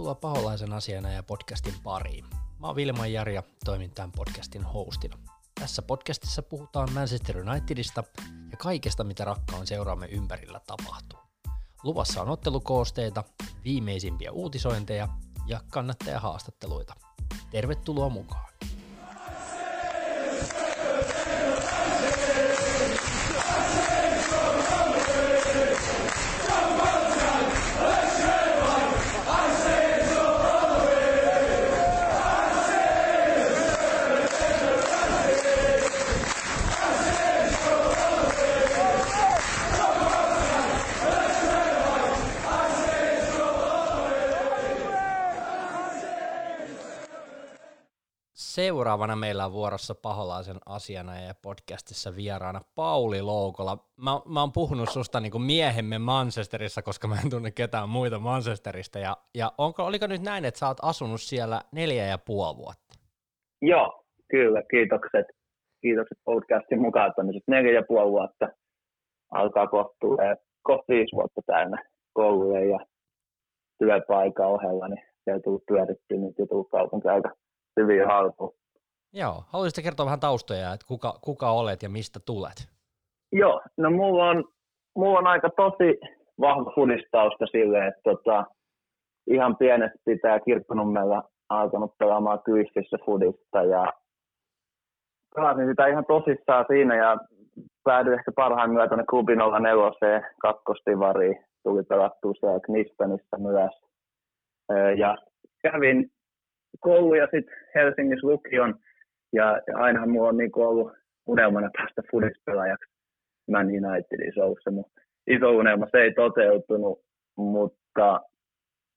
Tervetuloa Paholaisen asiana ja podcastin pariin. Mä oon Vilma Jari ja toimin tämän podcastin hostina. Tässä podcastissa puhutaan Manchester Unitedista ja kaikesta, mitä rakkaan seuraamme ympärillä tapahtuu. Luvassa on ottelukoosteita, viimeisimpiä uutisointeja ja kannattajahaastatteluita. Tervetuloa mukaan! Seuraavana meillä on vuorossa Paholaisen asiana ja podcastissa vieraana Pauli Loukola. Mä, mä oon puhunut susta niin kuin miehemme Manchesterissa, koska mä en tunne ketään muita Manchesterista. Ja, ja onko, oliko nyt näin, että sä oot asunut siellä neljä ja puoli vuotta? Joo, kyllä. Kiitokset. Kiitokset podcastin mukaan Neljä ja puoli vuotta alkaa kohta viisi vuotta täynnä kouluja ja työpaikan ohella, niin on tullut pyörittyä nyt ja tullut kaupunki aika hyvin haltuun. Joo, haluaisitko kertoa vähän taustoja, että kuka, kuka olet ja mistä tulet? Joo, no mulla on, mulla on aika tosi vahva fudistausta silleen, että tota, ihan pienestä pitää kirkkonummella alkanut pelaamaan kyistissä fudista ja pelasin sitä ihan tosissaan siinä ja päädyin ehkä parhaimmillaan tuonne klubin 04 kakkostivariin. Tuli pelattua siellä Knistanissa myös. Ja kävin koulu ja sitten Helsingissä lukion. Ja, ainahan mulla on niinku ollut unelmana päästä fudispelaajaksi Man Unitedin soussa. Mun iso unelma se ei toteutunut, mutta,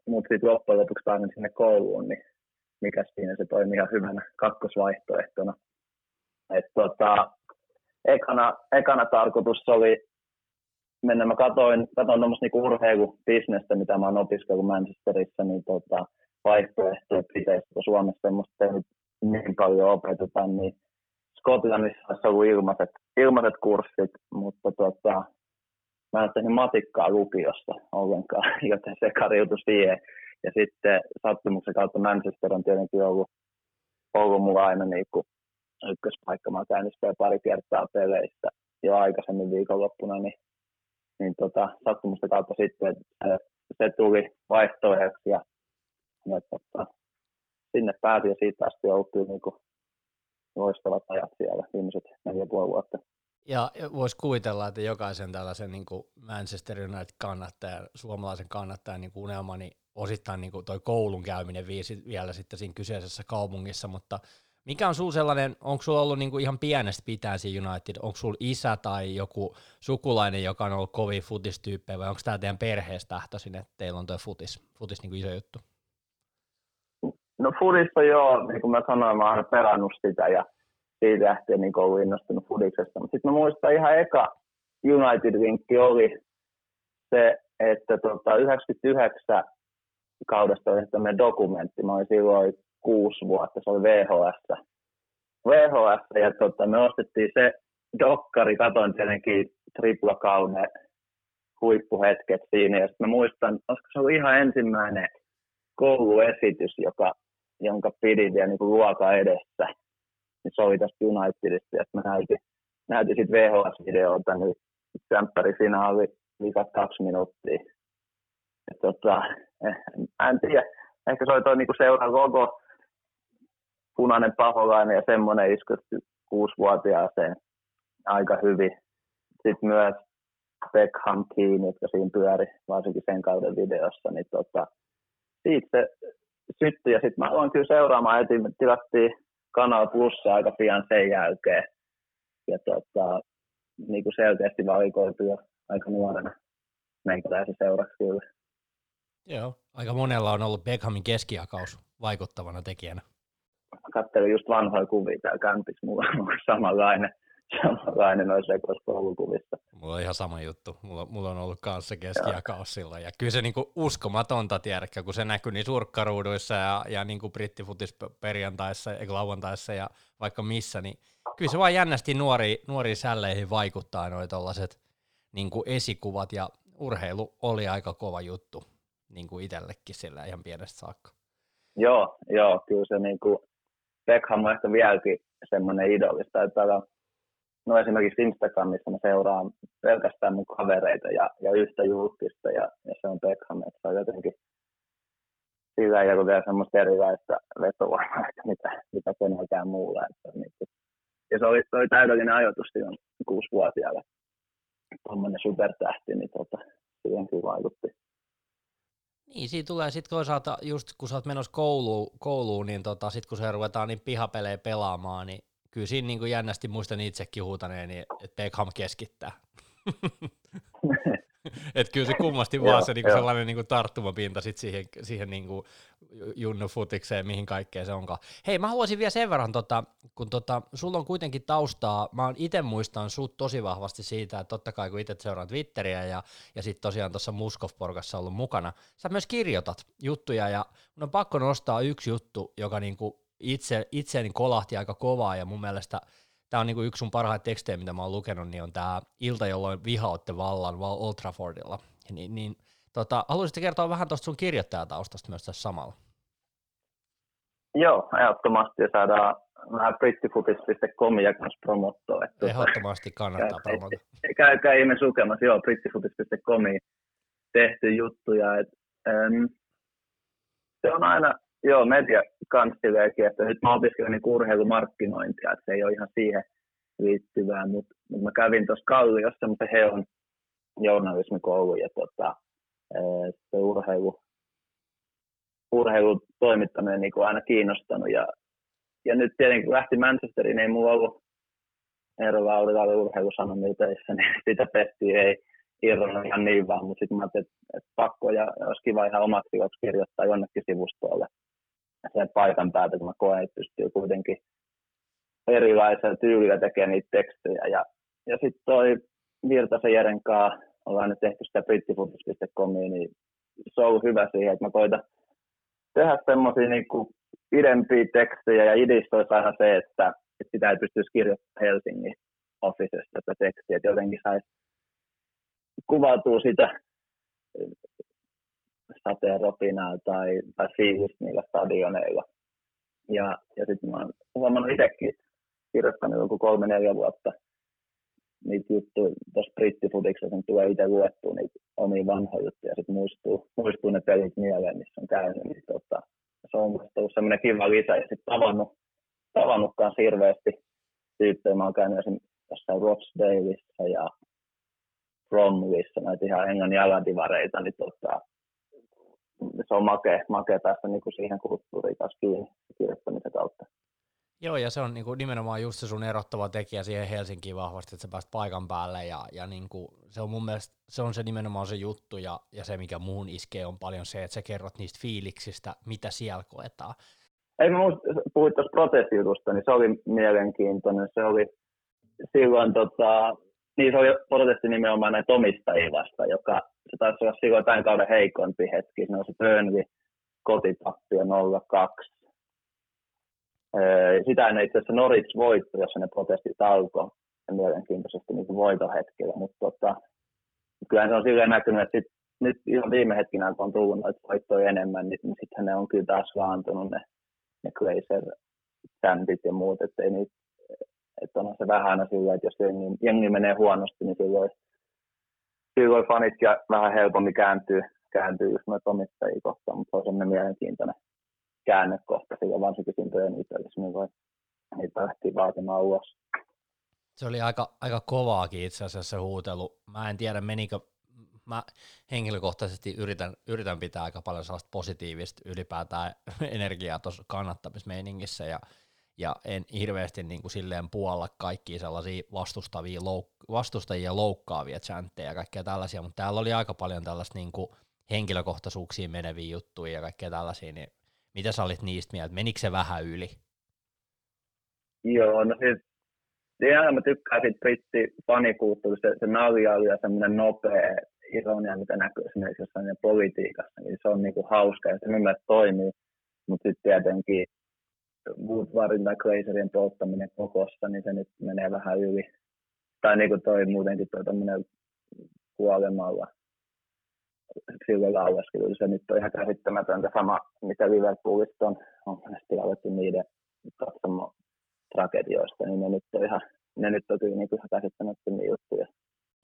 mutta sitten loppujen lopuksi pääsin sinne kouluun, niin mikä siinä se toimi ihan hyvänä kakkosvaihtoehtona. Et tota, ekana, ekana tarkoitus oli mennä, mä katoin, katoin tuommoista niinku urheilubisnestä, mitä mä oon opiskellut Manchesterissa, niin tota, vaihtoehtoja pitäisi, Suomessa semmoista niin paljon opeteta, niin Skotlannissa olisi ollut ilmaiset, ilmaiset kurssit, mutta tota, mä en tehnyt matikkaa lukiossa ollenkaan, joten se kariutui siihen. Ja sitten sattumuksen kautta Manchester on tietenkin ollut, ollut mulla aina niin kuin ykköspaikka. Mä oon pari kertaa peleissä jo aikaisemmin viikonloppuna, niin, niin tota, sattumusten kautta sitten se, se tuli vaihtoehdoksi ja ja tota, sinne pääsi ja siitä asti on ollut niin kuin loistavat ajat siellä viimeiset neljä puoli vuotta. Ja voisi kuvitella, että jokaisen tällaisen niin kuin Manchester United kannattajan, suomalaisen kannattajan niin unelma, niin osittain niin kuin toi koulun käyminen viisi vielä sitten siinä kyseisessä kaupungissa, mutta mikä on sulla sellainen, onko sulla ollut niinku ihan pienestä pitää siinä United, onko sulla isä tai joku sukulainen, joka on ollut kovin futistyyppejä, vai onko tämä teidän perheestä lähtöisin, että teillä on tuo futis, futis niinku iso juttu? No fudista joo, niin kuin mä sanoin, mä oon aina perannut sitä ja siitä lähtien niin ollut innostunut fudiksesta. Mutta sitten mä muistan ihan eka United-vinkki oli se, että tota, 99 kaudesta oli tämmöinen dokumentti. Mä olin silloin kuusi vuotta, se oli VHS. VHS ja tota, me ostettiin se dokkari, katoin tietenkin triplakauden huippuhetket siinä. Ja sitten mä muistan, olisiko se ollut ihan ensimmäinen kouluesitys, joka jonka pidin vielä niin kuin luoka edessä, niin se oli tästä Unitedista, että mä näytin, näytin sitten VHS-videolta, niin finaali viikat kaksi minuuttia. Ja tota, eh, en tiedä, ehkä se oli toi niinku seuran logo, punainen paholainen ja semmoinen iskutti kuusivuotiaaseen aika hyvin. Sitten myös Beckham Keane, jotka siinä pyöri, varsinkin sen kauden videossa, niin tota, siitä se syttyi ja sitten mä aloin kyllä seuraamaan, että tilattiin Kanal Plussa aika pian sen jälkeen. Ja tota, niin kuin selkeästi valikoitu jo aika nuorena meikäläisen seuraksi kyllä. Joo, aika monella on ollut Beckhamin keskiakaus vaikuttavana tekijänä. Katselin just vanhoja kuvia täällä kämpissä, mulla on samanlainen samanlainen noissa koulukuvissa. Mulla on ihan sama juttu. Mulla, mulla on ollut kanssa keskiakaus silloin. Ja kyllä se niinku uskomatonta, tiedätkö, kun se näkyy niin surkkaruuduissa ja, ja niinku brittifutis perjantaissa, eikä lauantaissa ja vaikka missä, niin kyllä se vaan jännästi nuori, nuoriin sälleihin vaikuttaa noin tollaset niinku esikuvat ja urheilu oli aika kova juttu niin kuin itsellekin sillä ihan pienestä saakka. Joo, joo, kyllä se niin kuin, Beckham on ehkä vieläkin semmoinen että no esimerkiksi Instagramissa mä seuraan pelkästään mun kavereita ja, ja yhtä julkista ja, ja se on Beckham, että se on jotenkin sillä ei ole vielä semmoista erilaista vetovoimaa, että mitä, mitä kenelläkään muulla. Että, niin, ja se oli, se oli täydellinen ajoitus silloin kuusivuotiaalla. Tuommoinen supertähti, niin tota, siihen kyllä vaikutti. Niin, siinä tulee sitten toisaalta, just kun sä oot menossa kouluun, kouluun niin tota, sitten kun se ruvetaan niin pihapelejä pelaamaan, niin kyllä siinä niin kuin jännästi muistan itsekin huutaneen, niin, että Beckham keskittää. Et kyllä se kummasti vaan se niinku sellainen niinku tarttumapinta sit siihen, siihen niinku junnufutikseen, mihin kaikkeen se onkaan. Hei, mä haluaisin vielä sen verran, tota, kun tota, sulla on kuitenkin taustaa, mä oon itse muistan sut tosi vahvasti siitä, että totta kai kun itse seuraan Twitteriä ja, ja sitten tosiaan tuossa Muskov-porkassa ollut mukana, sä myös kirjoitat juttuja ja mun on pakko nostaa yksi juttu, joka niinku itse, itseäni kolahti aika kovaa ja mun mielestä – tämä on niinku yksi sun parhaita tekstejä, mitä mä oon lukenut, niin on tämä ilta, jolloin vihaotte vallan Old Traffordilla. Niin, niin tota, haluaisitko kertoa vähän tuosta sun kirjoittajataustasta myös tässä samalla? Joo, ehdottomasti ja saadaan vähän brittifutis.comia kanssa promottoa. Että tuota, ehdottomasti kannattaa promota. Käykää ihme sukemassa, joo, brittifutis.comiin tehty juttuja. Et, ähm, se on aina Joo, media kanssilleekin, että nyt mä opiskelen niin urheilumarkkinointia, että se ei ole ihan siihen liittyvää, mutta mut mä kävin tuossa Kalliossa semmoisen Heon journalismikoulu ja tota, se urheilu, urheilun toimittaminen niin kuin aina kiinnostanut ja, ja nyt tietenkin kun lähti Manchesteriin, ei mulla ollut Eero Laurila oli urheilusanomilteissä, niin sitä petti ei irronnut ihan niin vaan, mutta sitten mä ajattelin, että, pakko ja olisi kiva ihan omaksi kirjoittaa jonnekin sivustolle sen paikan päältä, kun mä koen, että pystyy kuitenkin erilaisella tyylillä tekemään niitä tekstejä. Ja, ja sitten toi Virtasen Jeren kanssa, ollaan nyt tehty sitä brittifutis.comia, niin se on ollut hyvä siihen, että mä koitan tehdä semmoisia niin pidempiä tekstejä ja idistä olisi aina se, että, että sitä ei pystyisi kirjoittamaan Helsingin officesta tätä tekstiä, että jotenkin saisi kuvautua sitä sateen ropinaa tai, tai fiilistä niillä stadioneilla. Ja, ja sitten mä oon huomannut itsekin kirjoittanut joku kolme-neljä vuotta niitä juttuja tuossa brittifutiksessa, kun tulee itse luettua niitä omia vanhoja juttuja, ja sitten muistuu, muistuu ne pelit mieleen, missä on käynyt, niin tota, se on ollut semmoinen kiva lisä, ja sitten tavannut, tavannut kanssa hirveästi tyyppejä. Mä oon käynyt esimerkiksi jossain Rochdaleissa ja Bromwissa, näitä ihan englannin aladivareita, niin tota, se on makea, makea päästä niin kuin siihen kulttuuriin taas kiinni kirjoittamisen kautta. Joo, ja se on niin kuin nimenomaan just se sun erottava tekijä siihen Helsinkiin vahvasti, että sä pääst paikan päälle, ja, ja niin kuin, se on mun mielestä, se on se nimenomaan se juttu, ja, ja se mikä muun iskee on paljon se, että sä kerrot niistä fiiliksistä, mitä siellä koetaan. Ei mä puhuit tuosta protestijutusta, niin se oli mielenkiintoinen, se oli silloin tota, niin se oli protesti nimenomaan näitä omistajia vasta, joka se taisi olla silloin tämän kauden heikompi hetki. Se on se Burnley kotitappio 0-2. Sitä ennen itse asiassa Norwich voitto, jossa ne protestit alkoi mielenkiintoisesti niin voitohetkellä, mutta tota, kyllähän se on silleen näkynyt, että sit, nyt ihan viime hetkinä, kun on tullut noita voittoja enemmän, niin, niin sitten ne on kyllä taas laantunut ne, ne Glazer ja muut, että ei niitä että onhan se vähän aina sillä, että jos jengi, jengi menee huonosti, niin silloin, silloin fanit ja vähän helpommin kääntyy, kääntyy just noita omistajia kohtaan, mutta se on semmoinen mielenkiintoinen käännekohta sillä varsinkin siinä pöönipelissä, niin voi niitä lähti vaatimaan ulos. Se oli aika, aika kovaakin itse asiassa se huutelu. Mä en tiedä menikö, mä henkilökohtaisesti yritän, yritän pitää aika paljon sellaista positiivista ylipäätään energiaa tuossa kannattamismeiningissä ja ja en hirveästi niin kuin silleen puolla kaikkia sellaisia vastustavia louk- vastustajia loukkaavia chantteja ja kaikkea tällaisia, mutta täällä oli aika paljon tällaista niin kuin henkilökohtaisuuksiin meneviä juttuja ja kaikkea tällaisia, niin mitä sä olit niistä mieltä? Menikö se vähän yli? Joo, no siis ihan mä tykkään siitä britti fanikulttuurista, se, se naljailu ja semmoinen nopea ironia, mitä näkyy esimerkiksi jossain politiikassa, niin se on niinku hauska ja se mun mielestä toimii, mutta sitten tietenkin Woodwardin tai Glazerien polttaminen kokossa, niin se nyt menee vähän yli. Tai niin kuin toi muutenkin toi tämmöinen kuolemalla sille laueskelu. Se nyt on ihan käsittämätöntä sama, mitä Liverpoolista on, on monesti alettu niiden katsomaan tragedioista, niin ne nyt on ihan, ne nyt on kyllä niin käsittämättömiä juttuja.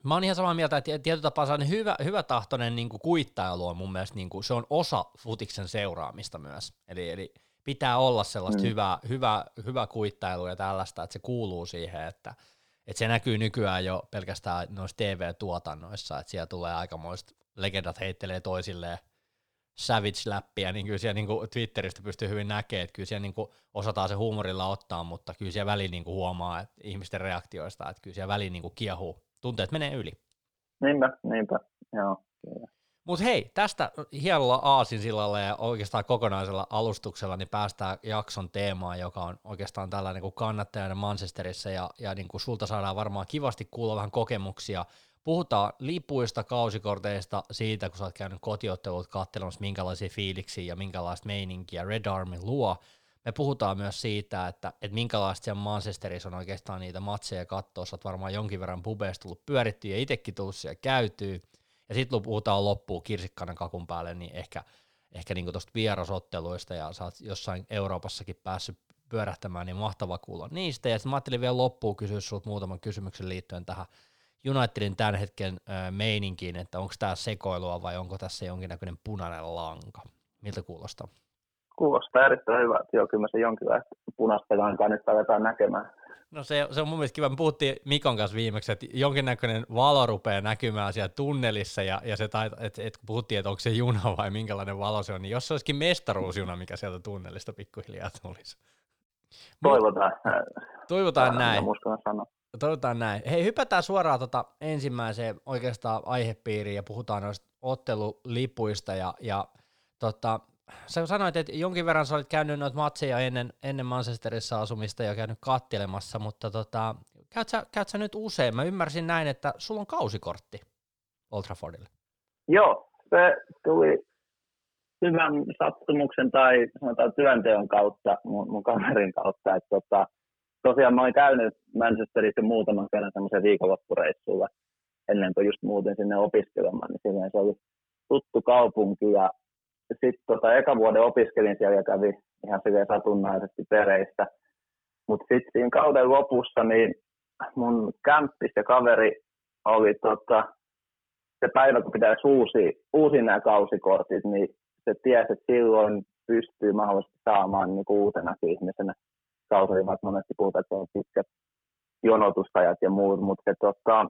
Mä oon ihan samaa mieltä, että tietyllä tapaa sellainen hyvä, hyvä tahtoinen niin kuittailu on mun mielestä, niin kuin, se on osa futiksen seuraamista myös. Eli, eli pitää olla sellaista mm. hyvää, hyvää, hyvää kuittailua ja tällaista, että se kuuluu siihen, että, että se näkyy nykyään jo pelkästään noissa TV-tuotannoissa, että siellä tulee aikamoista legendat heittelee toisilleen savage-läppiä, niin kyllä siellä niin kuin Twitteristä pystyy hyvin näkemään, että kyllä siellä niin kuin osataan se huumorilla ottaa, mutta kyllä siellä väliin niin kuin huomaa että ihmisten reaktioista, että kyllä siellä väliin niin kuin kiehuu, tunteet menee yli. Niinpä, niinpä, joo. Kyllä. Mutta hei, tästä hienolla aasinsillalla ja oikeastaan kokonaisella alustuksella niin päästään jakson teemaan, joka on oikeastaan tällainen kuin kannattajana Manchesterissa ja, ja niin kuin sulta saadaan varmaan kivasti kuulla vähän kokemuksia. Puhutaan lipuista, kausikorteista, siitä kun sä oot käynyt kotiottelut katselemassa minkälaisia fiiliksiä ja minkälaista meininkiä Red Army luo. Me puhutaan myös siitä, että, että minkälaista siellä Manchesterissa on oikeastaan niitä matseja katsoa. Sä oot varmaan jonkin verran pubeista tullut pyörittyä ja itsekin tullut siellä käytyy ja sitten puhutaan loppuun kirsikkanan kakun päälle, niin ehkä, ehkä niin tuosta vierasotteluista, ja sä oot jossain Euroopassakin päässyt pyörähtämään, niin mahtava kuulla niistä. Ja sitten mä ajattelin vielä loppuun kysyä sinulta muutaman kysymyksen liittyen tähän Unitedin tämän hetken meininkiin, että onko tämä sekoilua vai onko tässä jonkinnäköinen punainen lanka? Miltä kuulostaa? Kuulostaa erittäin hyvä. Joo, kyllä se jonkinlaista punaista lankaa nyt aletaan näkemään. No se, se on mun mielestä kiva. Me puhuttiin Mikon kanssa viimeksi, että jonkinnäköinen valo rupeaa näkymään siellä tunnelissa ja, ja se tait, et, et puhuttiin, että onko se juna vai minkälainen valo se on, niin jos se olisikin mestaruusjuna, mikä sieltä tunnelista pikkuhiljaa tulisi. Toivotaan. Toivotaan näin. Toivotaan näin. Hei, hypätään suoraan tota ensimmäiseen oikeastaan aihepiiriin ja puhutaan noista ottelulipuista ja, ja tota, sä sanoit, että jonkin verran sä olit käynyt noita matseja ennen, ennen Manchesterissa asumista ja käynyt kattelemassa, mutta tota, käyt, sä, käyt sä nyt usein? Mä ymmärsin näin, että sulla on kausikortti Old Traffordille. Joo, se tuli hyvän sattumuksen tai sanotaan työnteon kautta, mun, mun kaverin kautta. Että tota, tosiaan mä olin käynyt Manchesterissa muutaman kerran semmoisen viikonloppureissulla ennen kuin just muutin sinne opiskelemaan, niin se oli tuttu kaupunki ja sitten tota, eka vuoden opiskelin siellä ja kävi ihan silleen satunnaisesti pereissä. Mutta sitten siinä kauden lopussa niin mun kämppis ja kaveri oli tota, se päivä, kun pitäisi uusia, uusia nämä kausikortit, niin se tiesi, että silloin pystyy mahdollisesti saamaan niin uutena ihmisenä kausari, vaikka monesti puhutaan, että on pitkät jonotusajat ja muut, mutta se tota,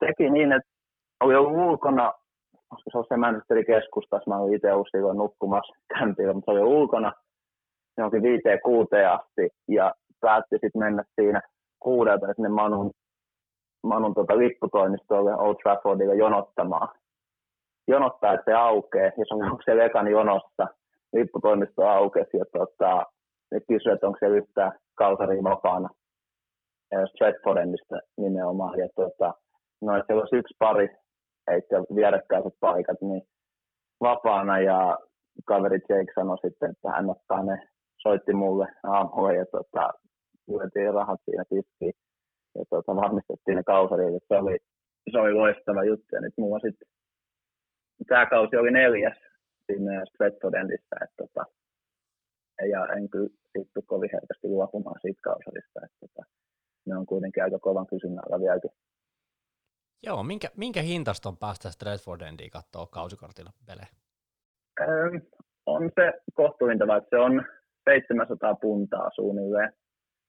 teki niin, että oli ollut ulkona koska se on se Manchesterin keskustassa, mä olin itse silloin nukkumassa kämpillä, mutta se oli ulkona johonkin viiteen kuuteen asti ja päätti sitten mennä siinä kuudelta sinne Manun, Manun tota lipputoimistolle Old Traffordille jonottamaan. Jonottaa, että se aukeaa, ja se on se vekan jonossa, lipputoimisto aukesi ja tota, kysyi, että onko se yhtään kalsaria vapaana. Stratfordista nimenomaan. Ja tota, no, että siellä olisi yksi pari heitti vierekkäiset paikat niin vapaana ja kaveri Jake sanoi sitten, että hän ottaa ne, soitti mulle aamulla ja tota, lyötiin rahat siinä tiskiin ja tota, varmistettiin ne kausarit, se oli, se oli loistava juttu. Ja nyt mulla sitten tämä kausi oli neljäs siinä Stretford Endissä, että tota, ja en kyllä siitä kovin herkästi luopumaan siitä kausarista, että tota, ne on kuitenkin aika kovan kysynnällä vieläkin Joo, minkä, minkä hintasta on päästä Stratford Endiin katsoa kausikortilla pelejä? Öö, on se kohtuuhintava, että se on 700 puntaa suunnilleen.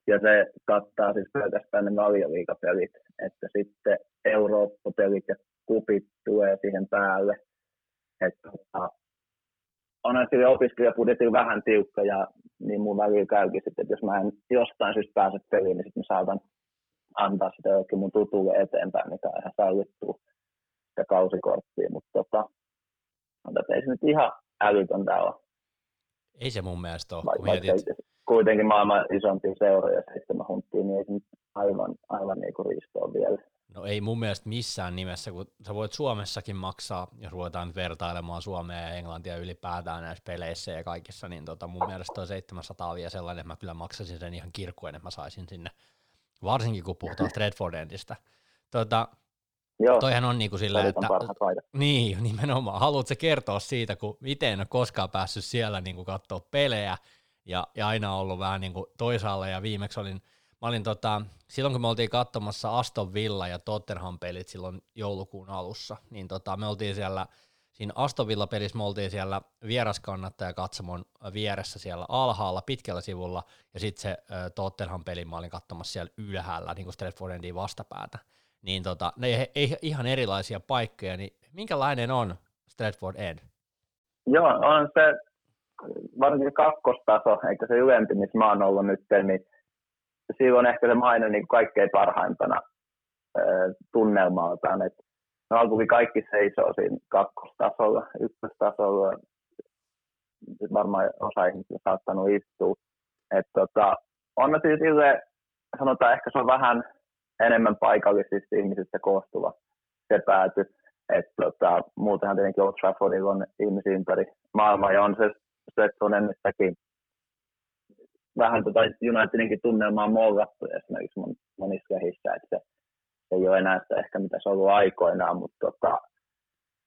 Ja se kattaa siis pelkästään ne valioliikapelit, että sitten Eurooppa-pelit ja kupit tulee siihen päälle. Että tota, on sille opiskelijapudjetilla vähän tiukka ja niin mun välillä käykin sitten, että jos mä en jostain syystä pääse peliin, niin sitten mä saatan antaa sitä jokin mun tutulle eteenpäin, mikä on ihan sallittu ja kausikorttia, mutta tota, että ei se nyt ihan älytöntä ole. Ei se mun mielestä ole. Vaikka mietit... kuitenkin maailman isompi seura ja seitsemän hunttia, niin ei se nyt aivan, aivan niin kuin riistoa vielä. No ei mun mielestä missään nimessä, kun sä voit Suomessakin maksaa, jos ruvetaan vertailemaan Suomea ja Englantia ylipäätään näissä peleissä ja kaikissa, niin tota mun mielestä toi 700 vielä sellainen, että mä kyllä maksasin sen ihan kirkkuen, että mä saisin sinne varsinkin kun puhutaan Stratford Endistä. Tota, Joo, Toihan on niinku sillä, että että... niin, nimenomaan. Haluatko kertoa siitä, kun miten en ole koskaan päässyt siellä niinku katsoa pelejä ja, ja aina ollut vähän niinku toisaalla ja viimeksi olin, mä olin tota, silloin kun me oltiin katsomassa Aston Villa ja Tottenham pelit silloin joulukuun alussa, niin tota, me oltiin siellä – siinä Aston Villa-pelissä me oltiin siellä vieraskannattaja katsomon vieressä siellä alhaalla pitkällä sivulla, ja sitten se Tottenham pelin mä olin katsomassa siellä ylhäällä, niin kuin Stratford Endin vastapäätä. Niin tota, ne ei, ei, ihan erilaisia paikkoja, niin minkälainen on Stratford End? Joo, on se varsinkin kakkostaso, eikä se ylempi, missä mä oon ollut nyt, niin on ehkä se maine niin kaikkein parhaimpana tunnelmaltaan, että no alkukin kaikki seisoo siinä kakkostasolla, ykköstasolla. Varmaan osa ihmisistä saattanut istua. Et tota, on siis sille, sanotaan ehkä se on vähän enemmän paikallisista ihmisistä koostuva se pääty. Et tota, muutenhan tietenkin Old Traffordilla on ihmisiä ympäri maailmaa ja on se Stretsonemissakin vähän tota Unitedinkin tunnelmaa mollattu esimerkiksi monissa kehissä, että se ei ole enää sitä ehkä mitä se on ollut aikoinaan, mutta tota,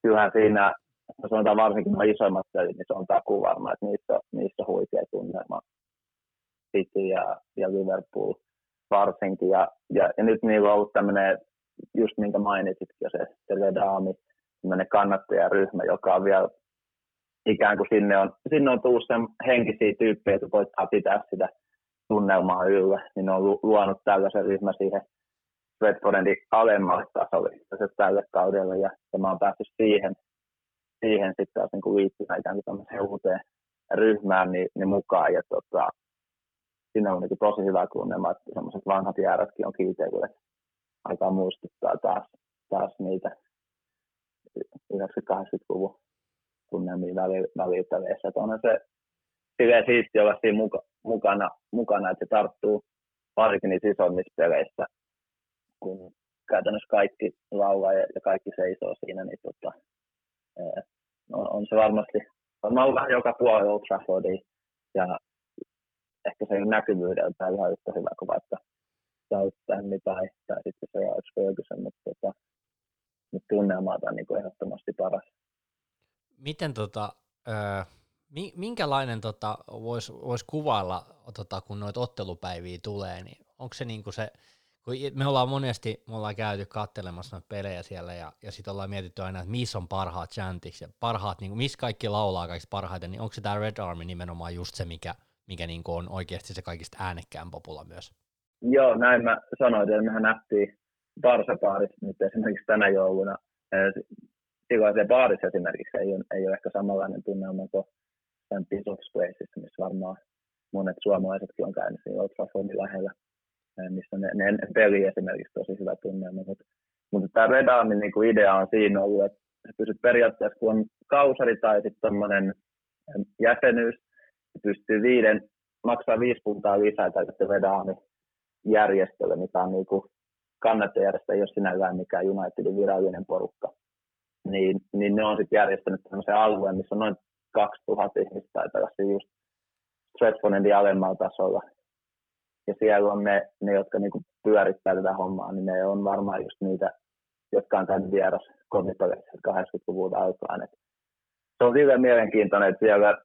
kyllähän siinä, no sanotaan varsinkin isoimmat pelit, niin se on takuu varma, että niissä on huikea tunnelma. City ja, ja Liverpool varsinkin. Ja, ja, ja nyt niillä on ollut tämmöinen, just minkä mainitsitkin, se, se Vedaami, tämmöinen kannattajaryhmä, joka on vielä ikään kuin sinne on, sinne on tullut sen henkisiä tyyppejä, jotka koittaa pitää sitä tunnelmaa yllä, niin on luonut tällaisen ryhmän siihen Redfordin alemmalle tasolle se tälle kaudelle ja, ja mä oon päässyt siihen, siihen sitten taas niin liittymään ikään kuin uuteen ryhmään niin, niin mukaan ja tota, siinä on niin tosi hyvä tunnelma, että semmoiset vanhat jäärätkin on kiiteille. Alkaa muistuttaa taas, taas niitä 90-80-luvun tunnelmia väliyttävissä. Että onhan se silleen siisti olla siinä muka, mukana, mukana, että se tarttuu varsinkin niissä isommissa peleissä kun käytännössä kaikki laulaa ja, kaikki seisoo siinä, niin tota, on, on, se varmasti varmaan vähän joka puolella Old Traffordia ja ehkä se näkyvyydeltä ihan yhtä hyvä kuin vaikka Southampton tai, tai sitten se Alex Ferguson, mutta, tota, mutta tunnelma on niin kuin ehdottomasti paras. Miten tota, öö, minkälainen tota, voisi vois kuvailla, tota, kun noita ottelupäiviä tulee, niin onko se niinku se, kun me ollaan monesti me ollaan käyty kattelemassa noita pelejä siellä ja, ja sitten ollaan mietitty aina, että missä on parhaat chantiksi ja parhaat, niin missä kaikki laulaa kaikista parhaiten, niin onko se tämä Red Army nimenomaan just se, mikä, mikä niin on oikeasti se kaikista äänekkään populla myös? Joo, näin mä sanoin, että mehän nähtiin Barsa-baarissa nyt esimerkiksi tänä jouluna. Silloin se baarissa esimerkiksi ei ole, ei ole ehkä samanlainen tunnelma kuin of Spaceissa, missä varmaan monet suomalaisetkin on käynyt siinä Old Traffordin lähellä missä ne, ne, ne peli esimerkiksi tosi hyvä tunnelma. Mutta, mutta tämä Red Armin niin kuin idea on siinä ollut, että sä pystyt periaatteessa, kun on kausari tai sitten jäsenyys, pystyy viiden, maksaa viisi puntaa lisää Red Armin järjestölle, mikä on niin kuin kannattajärjestö, ole sinällään mikään Unitedin virallinen porukka. Niin, niin ne on sitten järjestänyt tämmöisen alueen, missä on noin 2000 ihmistä tai tällaisia just Stretfordin alemmalla tasolla, ja siellä on ne, ne jotka niinku pyörittää tätä hommaa, niin ne on varmaan just niitä, jotka on käynyt vieras kotipeleissa 80-luvulta alkaen. Et se on silleen mielenkiintoinen, että siellä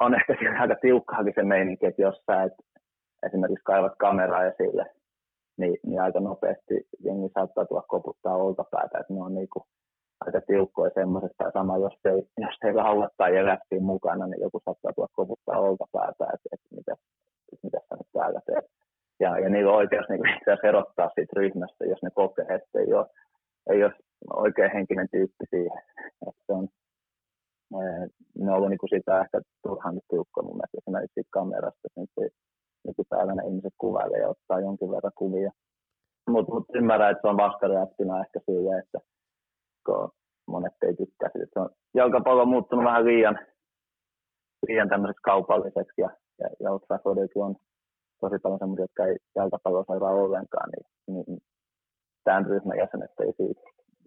on ehkä siellä aika tiukkaakin se meininki, että jos sä et esimerkiksi kaivat kameraa esille, niin, niin aika nopeasti jengi saattaa tulla koputtaa olkapäätä, että ne on niinku aika tiukkoja semmoiset, tai sama jos ei, jos ei laulat tai elättiin mukana, niin joku saattaa tulla koputtaa olkapäätä, että, että mitä, mitä sä nyt täällä teet. Ja, ja niillä on oikeus niin itse asiassa erottaa siitä ryhmästä, jos ne kokee, että ei ole, ei ole oikein henkinen tyyppi siihen. Että on, ne on ollut niin kuin sitä ehkä turhan tiukka mun mielestä esimerkiksi kamerasta, nyt nykypäivänä ihmiset kuvailee ja ottaa jonkin verran kuvia. Mutta mut ymmärrän, että se on vastareaktina ehkä siihen, että kun monet ei tykkää siitä. Se on, jalkapallo on muuttunut vähän liian, liian tämmöiseksi kaupalliseksi ja ja, ja Old Traffordillakin on tosi paljon semmoisia, jotka ei jalkapalloa seuraa ollenkaan, niin, niin tämän ryhmän jäsenet ei siitä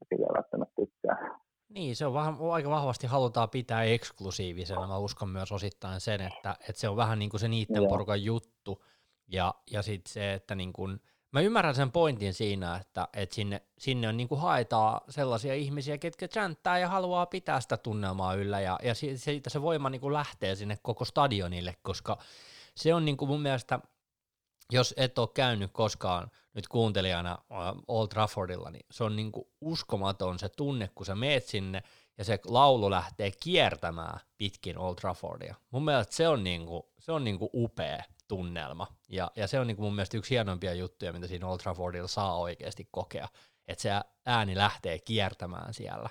sillä välttämättä tykkää. Niin, se on vähän, aika vahvasti halutaan pitää eksklusiivisena. Mä uskon myös osittain sen, että, että se on vähän niin kuin se niiden Joo. porukan juttu. Ja, ja sitten se, että niin kuin Mä ymmärrän sen pointin siinä, että, että sinne, sinne on niin kuin haetaan sellaisia ihmisiä, ketkä chanttää ja haluaa pitää sitä tunnelmaa yllä, ja, ja siitä se voima niin kuin lähtee sinne koko stadionille, koska se on niin kuin mun mielestä, jos et ole käynyt koskaan nyt kuuntelijana Old Traffordilla, niin se on niin kuin uskomaton se tunne, kun sä meet sinne, ja se laulu lähtee kiertämään pitkin Old Traffordia. Mun mielestä se on, niinku, se on niinku upea tunnelma, ja, ja se on niinku mun mielestä yksi hienoimpia juttuja, mitä siinä Old Traffordilla saa oikeasti kokea, että se ääni lähtee kiertämään siellä.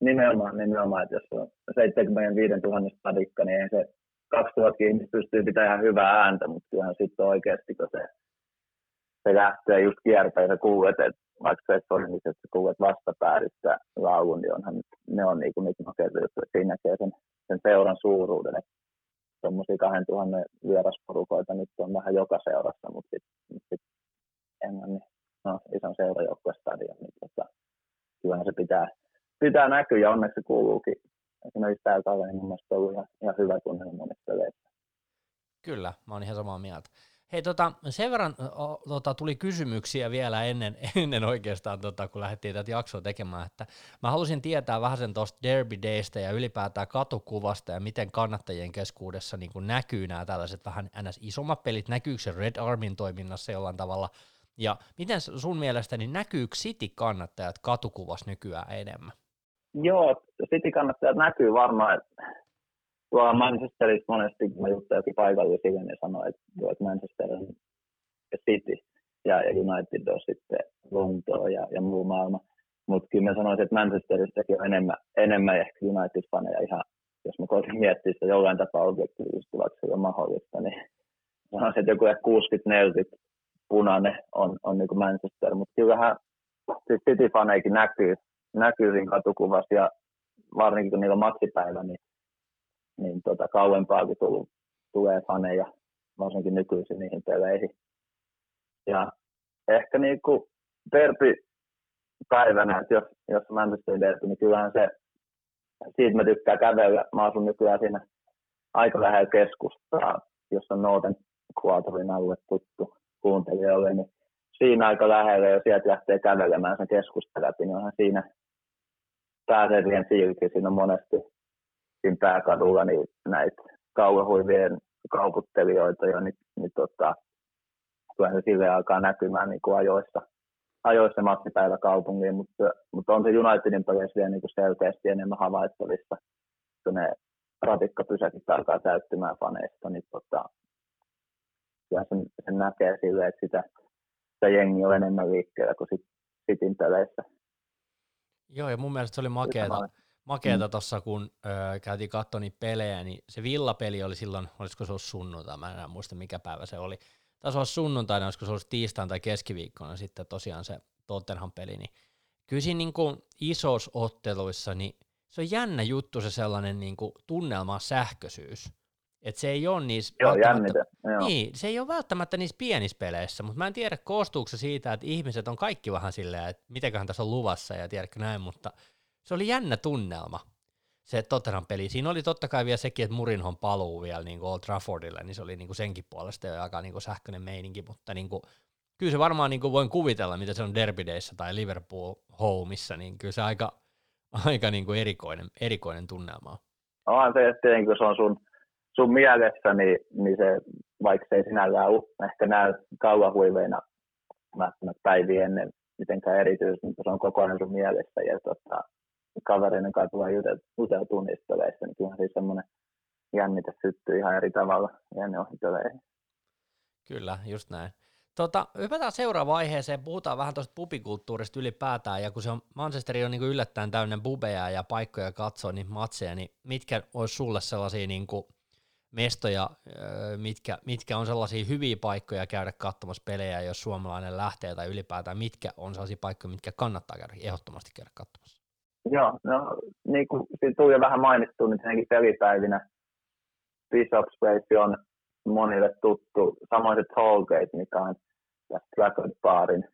Nimenomaan, nimenomaan, että jos on 75 000 stadikka, niin ei se 2000 ihmistä pystyy pitämään hyvää ääntä, mutta kyllähän sitten oikeasti, kun se, se lähtee just kiertää ja kuulet, että vaikka se olisi että kuulet vastapäädystä laulun, niin onhan, ne on niin kuin niitä makeita juttuja, että siinä näkee sen, sen seuran suuruuden, että tuommoisia 2000 vierasporukoita nyt on vähän joka seurassa, mutta sitten sit Englannin no, ison seurajoukkuestadion, niin tota, kyllähän se pitää, pitää näkyä ja onneksi se kuuluukin. Esimerkiksi täällä talvella niin mun mielestä on ollut ihan, ihan hyvä tunne monissa Kyllä, mä oon ihan samaa mieltä. Hei, tota, sen verran o, tota, tuli kysymyksiä vielä ennen, ennen oikeastaan, tota, kun lähdettiin tätä jaksoa tekemään, että mä halusin tietää vähän sen tuosta Derby Daystä ja ylipäätään katukuvasta ja miten kannattajien keskuudessa niin näkyy nämä tällaiset vähän ns. isommat pelit, näkyykö se Red Armin toiminnassa jollain tavalla, ja miten sun mielestä niin näkyykö City-kannattajat katukuvassa nykyään enemmän? Joo, City-kannattajat näkyy varmaan, tuolla Manchesterissa monesti, kun mä juttelin jokin paikallisia, niin sanoi, että, että Manchester on City ja United on sitten Lontoa ja, ja muu maailma. Mutta kyllä mä sanoisin, että Manchesterissäkin on enemmän, enemmän ehkä United-faneja ihan, jos mä koitin miettiä sitä jollain tapaa objektiivisesti, vaikka se on mahdollista, niin sanoisin, että joku ehkä 60-40 punainen on, on niin kuin Manchester, mutta kyllähän siis City-faneikin näkyy, näkyy siinä katukuvassa ja varsinkin kun niillä on niin niin tota, kauempaakin tullut, tulee faneja, varsinkin nykyisin niihin peleihin. Ja ehkä niin kuin derby päivänä, että jos, jos Manchester derby, niin kyllähän se, siitä mä tykkään kävellä. Mä asun nykyään siinä aika lähellä keskustaa, jossa on Northern Quarterin alue tuttu kuuntelijoille, niin siinä aika lähellä, ja sieltä lähtee kävelemään sen keskustan läpi, niin onhan siinä pääsee siihen fiilikin. Siinä on monesti siinä pääkadulla niin näitä kauhehuivien kauputtelijoita jo, niin, niin tota, kyllä se silleen alkaa näkymään niin kuin ajoissa, ajoissa matsipäivä kaupungiin, mutta, mutta on se Unitedin peleissä vielä niin kuin selkeästi enemmän havaittavissa, kun ne ratikkapysäkit alkaa täyttymään faneista, niin tota, kyllä sen, sen näkee silleen, että sitä, sitä jengi on enemmän liikkeellä kuin sit, sitin peleissä. Joo, ja mun mielestä se oli makeeta makeeta mm. tuossa, kun ö, käytiin katsoa niitä pelejä, niin se villapeli oli silloin, olisiko se ollut sunnuntai, mä en muista mikä päivä se oli. Taisi olla sunnuntaina, olisiko se ollut tiistaina tai keskiviikkona sitten tosiaan se Tottenham-peli, niin kyllä siinä niin kuin isoissa otteluissa, niin se on jännä juttu se sellainen niin kuin tunnelma sähköisyys. Että se ei ole niissä joo, jännitä, joo. Niin, se ei ole välttämättä niissä pienissä peleissä, mutta mä en tiedä koostuuko se siitä, että ihmiset on kaikki vähän silleen, että mitäköhän tässä on luvassa ja tiedätkö näin, mutta – se oli jännä tunnelma, se Tottenham peli. Siinä oli totta kai vielä sekin, että Murinhon paluu vielä niin kuin Old Traffordille, niin se oli niin kuin senkin puolesta jo aika niin kuin sähköinen meininki, mutta niin kuin, kyllä se varmaan niin kuin voin kuvitella, mitä se on Derbydeissä tai Liverpool Homeissa, niin kyllä se aika, aika niin kuin erikoinen, erikoinen tunnelma on. se, että kun se on sun, sun mielessä, niin, niin se, vaikka se ei sinällään ehkä näy kauan huiveina päiviä ennen mitenkään erityisesti, mutta se on koko ajan sun mielessä ja tota, kavereiden kanssa tulee juteltua niistä peleistä, niin kyllähän siis semmoinen jännite syttyy ihan eri tavalla jänne ohi Kyllä, just näin. Tota, hypätään seuraavaan aiheeseen, puhutaan vähän tuosta pubikulttuurista ylipäätään, ja kun se on, Manchesteri on niin kuin yllättäen täynnä bubeja ja paikkoja katsoa niin matseja, niin mitkä olisi sulle sellaisia niin kuin mestoja, mitkä, mitkä on sellaisia hyviä paikkoja käydä katsomassa pelejä, jos suomalainen lähtee, tai ylipäätään mitkä on sellaisia paikkoja, mitkä kannattaa käydä, ehdottomasti käydä katsomassa? Joo, no niin kuin siinä tuli jo vähän mainittu, niin tietenkin pelipäivinä Bishop's Place on monille tuttu. Samoin se Tollgate, mikä on Trafford Barin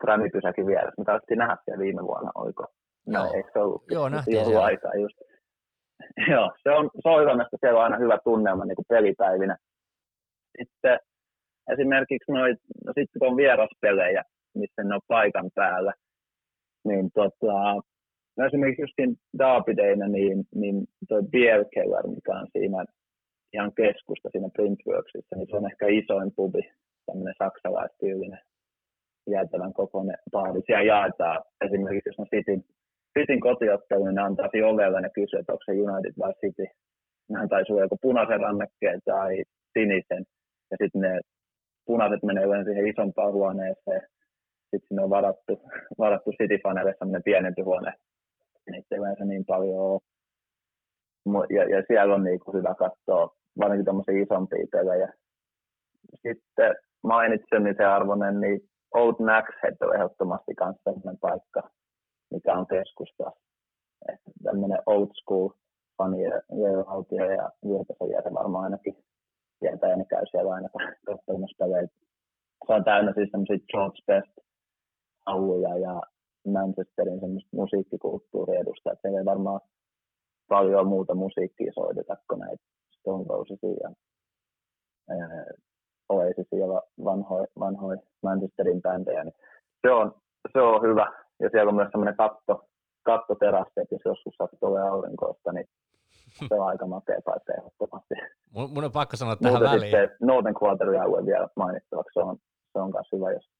tramipysäkin vieressä. Me taidettiin nähdä siellä viime vuonna, oliko? No, Eikö se ollut? Joo, nähtiin siellä. Aikaa just. Joo, se on, se on hyvä, että siellä on aina hyvä tunnelma niin kuin pelipäivinä. Sitten esimerkiksi noit, no sitten kun on vieraspelejä, missä ne on paikan päällä, niin tota, no esimerkiksi justin Davideina, niin, niin toi Beer Keller, mikä on siinä ihan keskusta siinä Printworksissa, niin se on ehkä isoin pubi, tämmöinen saksalaistyylinen jäätävän kokoinen baari. Siellä jaetaan esimerkiksi, jos on Cityn, Cityn kotiottelu, niin ne antaa ovella ja kysyy, että onko se United vai City. Ne antaa sinulle joko punaisen rannekkeen tai sinisen. Ja sitten ne punaiset menee yleensä siihen isompaan huoneeseen. Sitten sinne on varattu, varattu City-faneille sellainen pienempi huone. Niitä ei yleensä niin paljon ole. Ja, ja siellä on niinku hyvä katsoa varsinkin tämmöisiä isompia pelejä. Sitten mainitsemisen arvoinen, niin Old Max Head on ehdottomasti myös sellainen paikka, mikä on keskusta. Että tämmöinen old school fani ja Autio ja Virtasen jäsen varmaan ainakin tietää ja ne käy siellä aina katsomassa pelejä. Se on täynnä siis semmoisia George Best auluja ja Manchesterin semmoista musiikkikulttuuriedustajat. Siellä ei varmaan paljon muuta musiikkia soiteta kuin näitä Stone Rosesia ja Oasisin ja vanhoja vanhoi Manchesterin bändejä, niin se on, se on hyvä. Ja siellä on myös semmoinen katto, kattoterassi, että jos joskus sattuu olemaan aurinkoista, niin se on aika makea paikka ehdottomasti. Mun, mun on pakko sanoa tähän Muuten väliin. sitten Northern Quarterin alue vielä mainittavaksi, se on, se on myös hyvä, jos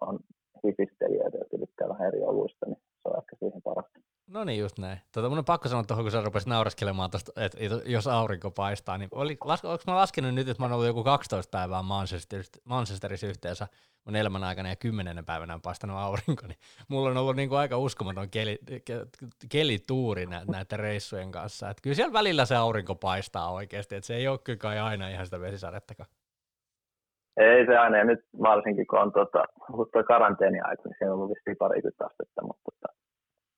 on hifistelijöitä, jotka tykkää vähän eri oluista, niin se on ehkä siihen parasta. No niin, just näin. Tota, mun on pakko sanoa tuohon, kun sä rupesit nauraskelemaan tosta, että jos aurinko paistaa, niin oli, las, onko mä laskenut nyt, että mä oon ollut joku 12 päivää Manchesterissa, Manchesterissa yhteensä mun elämän aikana ja kymmenennen päivänä on paistanut aurinko, niin mulla on ollut niinku aika uskomaton keli, ke, kelituuri nä, näiden reissujen kanssa. Et kyllä siellä välillä se aurinko paistaa oikeasti, että se ei ole kyllä aina ihan sitä vesisadettakaan. Ei se aina, ja nyt varsinkin kun on ollut tuo karanteeni-aika, niin siellä on ollut vissiin parikymmentä astetta, mutta tota,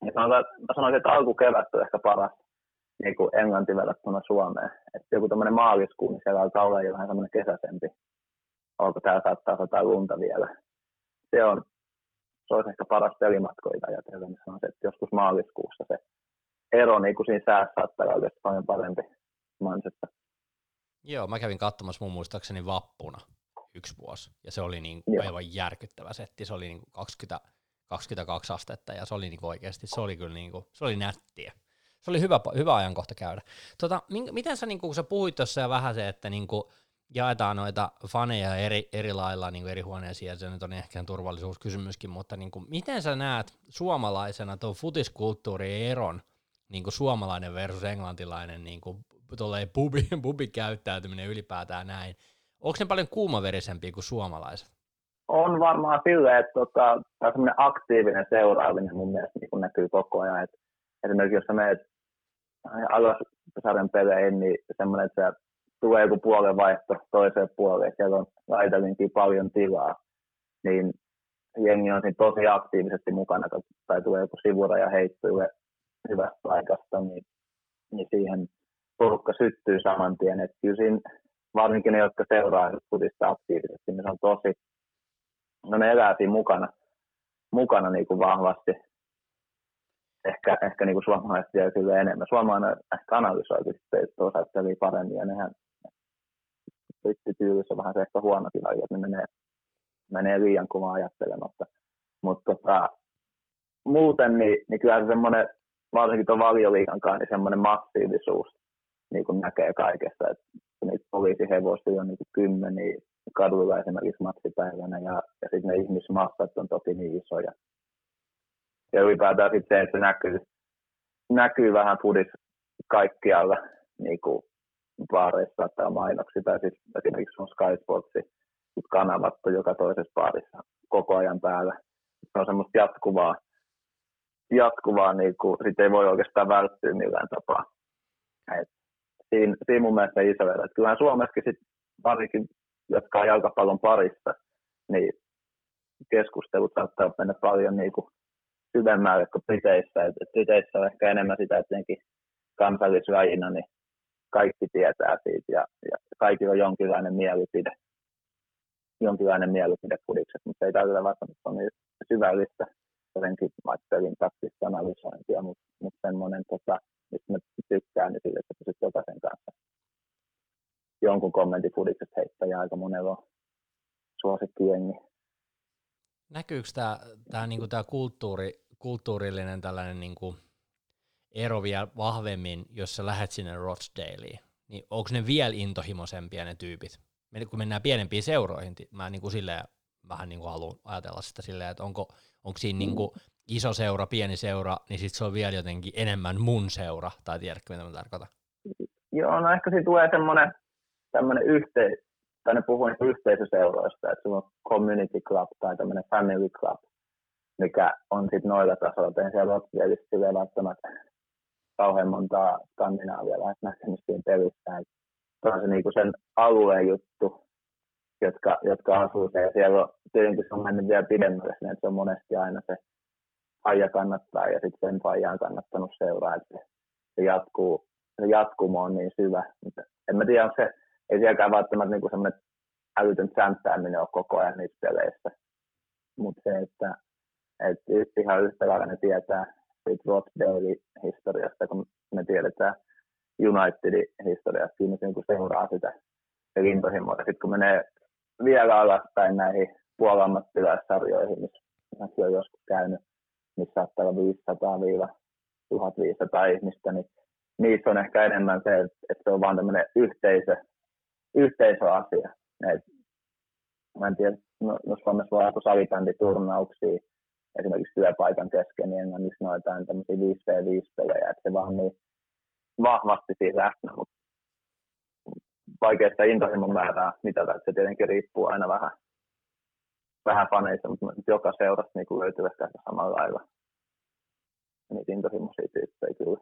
ja sanotaan, mä sanoisin, että alkukevät on ehkä paras niin kuin englanti verrattuna Suomeen. Että joku tämmöinen maaliskuu, niin siellä alkaa olla jo vähän semmoinen kesäsempi. Onko täällä saattaa sataa lunta vielä. Se on, se olisi ehkä paras pelimatkoita ajatellen. Niin sanoisin, että joskus maaliskuussa se ero niin kuin siinä säässä saattaa olla paljon parempi Manchester. Joo, mä kävin katsomassa mun muistaakseni vappuna yksi vuosi, ja se oli niin aivan järkyttävä setti. Se oli niin 20, 22 astetta ja se oli niinku oikeasti, se oli kyllä niinku, se oli nättiä. Se oli hyvä, hyvä ajankohta käydä. Tota, miten sä, niinku, kun sä puhuit tuossa ja vähän se, että niinku, jaetaan noita faneja eri, eri lailla niin eri huoneisiin, ja se nyt on ehkä turvallisuuskysymyskin, mutta niin kuin, miten sä näet suomalaisena tuon futiskulttuurin eron niin kuin suomalainen versus englantilainen niin kuin, bubi, bubi käyttäytyminen ylipäätään näin? Onko ne paljon kuumaverisempia kuin suomalaiset? on varmaan sille, että tota, tämä aktiivinen seuraaminen mun mielestä niin näkyy koko ajan. Et esimerkiksi jos sä menet sarjan peleihin, niin semmoinen, että tulee joku puolen vaihto toiseen puoleen, siellä on laitelinkin paljon tilaa, niin jengi on siinä tosi aktiivisesti mukana, tai tulee joku sivuraja heittyy hyvästä paikasta, niin, niin siihen porukka syttyy saman tien. Että kyllä siinä, varsinkin ne, jotka seuraa futista aktiivisesti, niin se on tosi, no ne elää siinä mukana, mukana niin kuin vahvasti. Ehkä, ehkä niin kuin suomalaiset vielä kyllä enemmän. Suomalainen ehkä analysoi sitten osaat paremmin ja nehän brittityylissä on vähän se ehkä huono tila, että ne menee, menee liian kovaa ajattelematta. Mutta tota, muuten niin, niin kyllä se semmoinen, varsinkin tuon valioliikan niin semmoinen massiivisuus niin kuin näkee kaikessa, että niitä poliisihevosia on niin kymmeniä, kaduilla esimerkiksi maksipäivänä ja, ja sitten ne ihmismassat on tosi niin isoja. Ja ylipäätään sitten se, että se näkyy, näkyy vähän pudis kaikkialla niin kuin baareissa tai mainoksi, tai siis esimerkiksi on Sky Sportsi, joka toisessa baarissa koko ajan päällä. Se on semmoista jatkuvaa, jatkuvaa niin kuin, sit ei voi oikeastaan välttyä millään tapaa. Et siinä, siinä mun mielestä iso ero. Kyllähän Suomessakin sit, varsinkin jotka on jalkapallon parissa, niin keskustelut saattaa mennä paljon niin kuin syvemmälle kuin Briteissä. Et, et Briteissä on ehkä enemmän sitä, että kansallisrajina, niin kaikki tietää siitä ja, ja kaikilla on jonkinlainen mielipide, jonkinlainen mielipide pudikset, mutta ei tarvitse välttämättä niin syvällistä jotenkin pelin taktista analysointia, mutta, mutta semmoinen, tota, mistä mä tykkään, niin sille, että pysyt jokaisen kanssa jonkun kommentin fudikset heittää ja aika monella on. suosikkijengi. Näkyykö tämä, tämä, niin tämä kulttuuri, kulttuurillinen tällainen niin kuin ero vielä vahvemmin, jos sä lähdet sinne Rochdaleen? Niin onko ne vielä intohimoisempia ne tyypit? Kun mennään pienempiin seuroihin, mä niin kuin silleen, vähän niin kuin haluan ajatella sitä silleen, että onko, onko siinä niin kuin iso seura, pieni seura, niin sitten se on vielä jotenkin enemmän mun seura, tai tiedätkö mitä mä tarkoitan? Joo, no ehkä siinä tulee semmoinen tämmöinen yhteis, tai ne puhuu niin yhteisöseuroista, että sulla on community club tai tämmöinen family club, mikä on sitten noilla tasoilla. En siellä Rotterdamissa välttämättä kauhean montaa Skandinaavia lähes nähnyt siinä pelissä. Se on se niinku sen alueen juttu, jotka, jotka asuu siellä. Ja siellä on, tietenkin se on mennyt vielä pidemmälle, että se on monesti aina se faija kannattaa ja sitten sen on kannattanut seuraa, että se, jatkuu, se jatkumo on niin syvä. Mutta en mä tiedä, se, ei sielläkään välttämättä niin semmoinen älytön sämppääminen ole koko ajan niissä peleissä. Mutta se, että, että ihan yhtä lailla ne tietää siitä Rochdale-historiasta, kun me tiedetään Unitedin historiasta, siinä se niin seuraa sitä se. Sitten kun menee vielä alaspäin näihin puolammattilaissarjoihin, missä mäkin olen joskus käynyt, missä saattaa olla 500-1500 ihmistä, niin niissä on ehkä enemmän se, että se on vaan tämmöinen yhteisö, yhteisöasia. Et, mä en tiedä, no, no Suomessa voi olla salibänditurnauksia esimerkiksi työpaikan kesken, niin englannissa on jotain tämmöisiä 5v5-pelejä, että se vaan niin vahvasti siinä läsnä, mutta vaikea sitä intohimon määrää mitata, että se tietenkin riippuu aina vähän, vähän faneista, mutta joka seurasta niin löytyy ehkä samalla lailla niitä intohimoisia tyyppejä kyllä.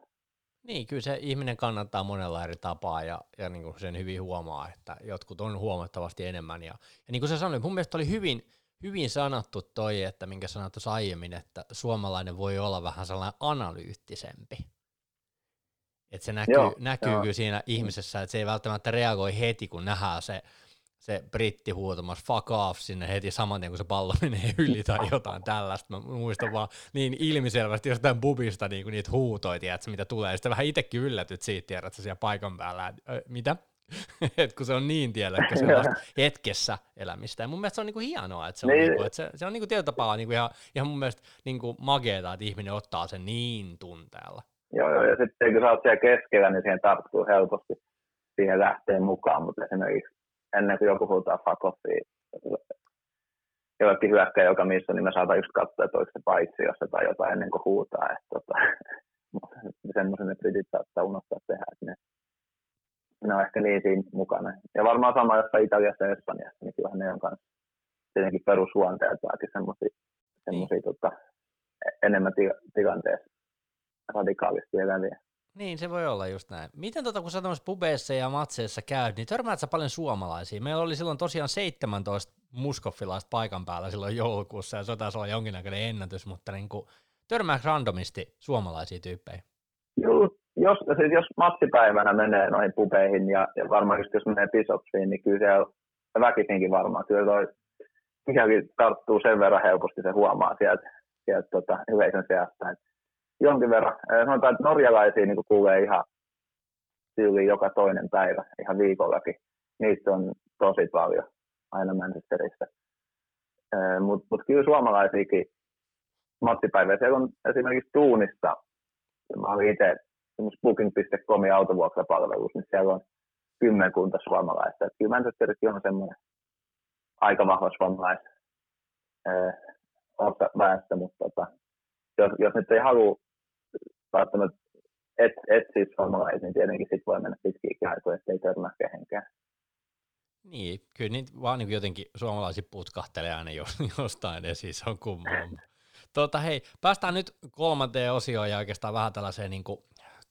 Niin, kyllä se ihminen kannattaa monella eri tapaa ja, ja niin kuin sen hyvin huomaa, että jotkut on huomattavasti enemmän. Ja, ja niin kuin sä sanoit, mun mielestä oli hyvin, hyvin sanottu toi, että minkä sanoit tuossa aiemmin, että suomalainen voi olla vähän sellainen analyyttisempi. Että se näkyy, joo, näkyy joo. kyllä siinä ihmisessä, että se ei välttämättä reagoi heti, kun nähdään se, se britti huutamassa fuck off sinne heti saman tien, kun se pallo menee yli tai jotain tällaista. Mä muistan vaan niin ilmiselvästi jostain bubista niin kuin niitä huutoja, tiedätkö, mitä tulee. Sitten vähän itsekin yllätyt siitä, tiedätkö, siellä paikan päällä, että äh, mitä? Et kun se on niin tiedätkö, se on hetkessä elämistä. Ja mun mielestä se on niinku hienoa, että se on, niin. niinku, että se, se on niinku tietyllä tapaa niinku ihan, ihan mun mielestä niinku mageeta, että ihminen ottaa sen niin tunteella. Joo, joo, ja sitten kun sä oot siellä keskellä, niin siihen tarttuu helposti siihen lähteen mukaan, mutta esimerkiksi ennen kuin joku huutaa fuck offia, jollekin hyökkää, joka missä, niin me saadaan just katsoa, että onko se paitsi jossa tai jotain ennen kuin huutaa. Että, tota, semmoisen ne britit saattaa unohtaa tehdä, että ne, ne on ehkä niin siinä mukana. Ja varmaan sama jossain Italiassa ja Espanjassa, niin kyllähän ne on kanssa tietenkin perusluonteeltaakin semmoisia, niin. tota, enemmän tilanteessa radikaalisti eläviä. Niin, se voi olla just näin. Miten tota, kun sä pubeissa ja matseissa käyt, niin törmäät sä paljon suomalaisia? Meillä oli silloin tosiaan 17 muskoffilaista paikan päällä silloin joulukuussa, ja se taisi olla jonkinnäköinen ennätys, mutta niin kuin, törmääkö randomisti suomalaisia tyyppejä? Joo, jos, siis jos matsipäivänä menee noihin pubeihin, ja, ja varmaan just jos menee pisopsiin, niin kyllä siellä väkisinkin varmaan, kyllä toi mikäkin tarttuu sen verran helposti, se huomaa sieltä, sieltä tota, yleisön sijasta, että jonkin verran. Sanotaan, että norjalaisia niin kuulee ihan tyyli joka toinen päivä, ihan viikollakin. Niistä on tosi paljon aina Manchesterissa. Mutta mut kyllä suomalaisiakin mattipäiviä. Siellä on esimerkiksi Tuunista, mä olin itse booking.comin autovuokrapalvelus, niin siellä on kymmenkunta suomalaista. Et kyllä Manchesterissakin on semmoinen aika vahva suomalais väestö, mutta tota, jos, jos nyt ei halua välttämättä et, et siis suomalaiset, niin tietenkin sit voi mennä pitkiäkin aikoja, ettei törmää kehenkään. Niin, kyllä niitä vaan niin jotenkin suomalaisia putkahtelee aina jostain esiin, se on kummaa. Tota, hei, päästään nyt kolmanteen osioon ja oikeastaan vähän tällaiseen niin kuin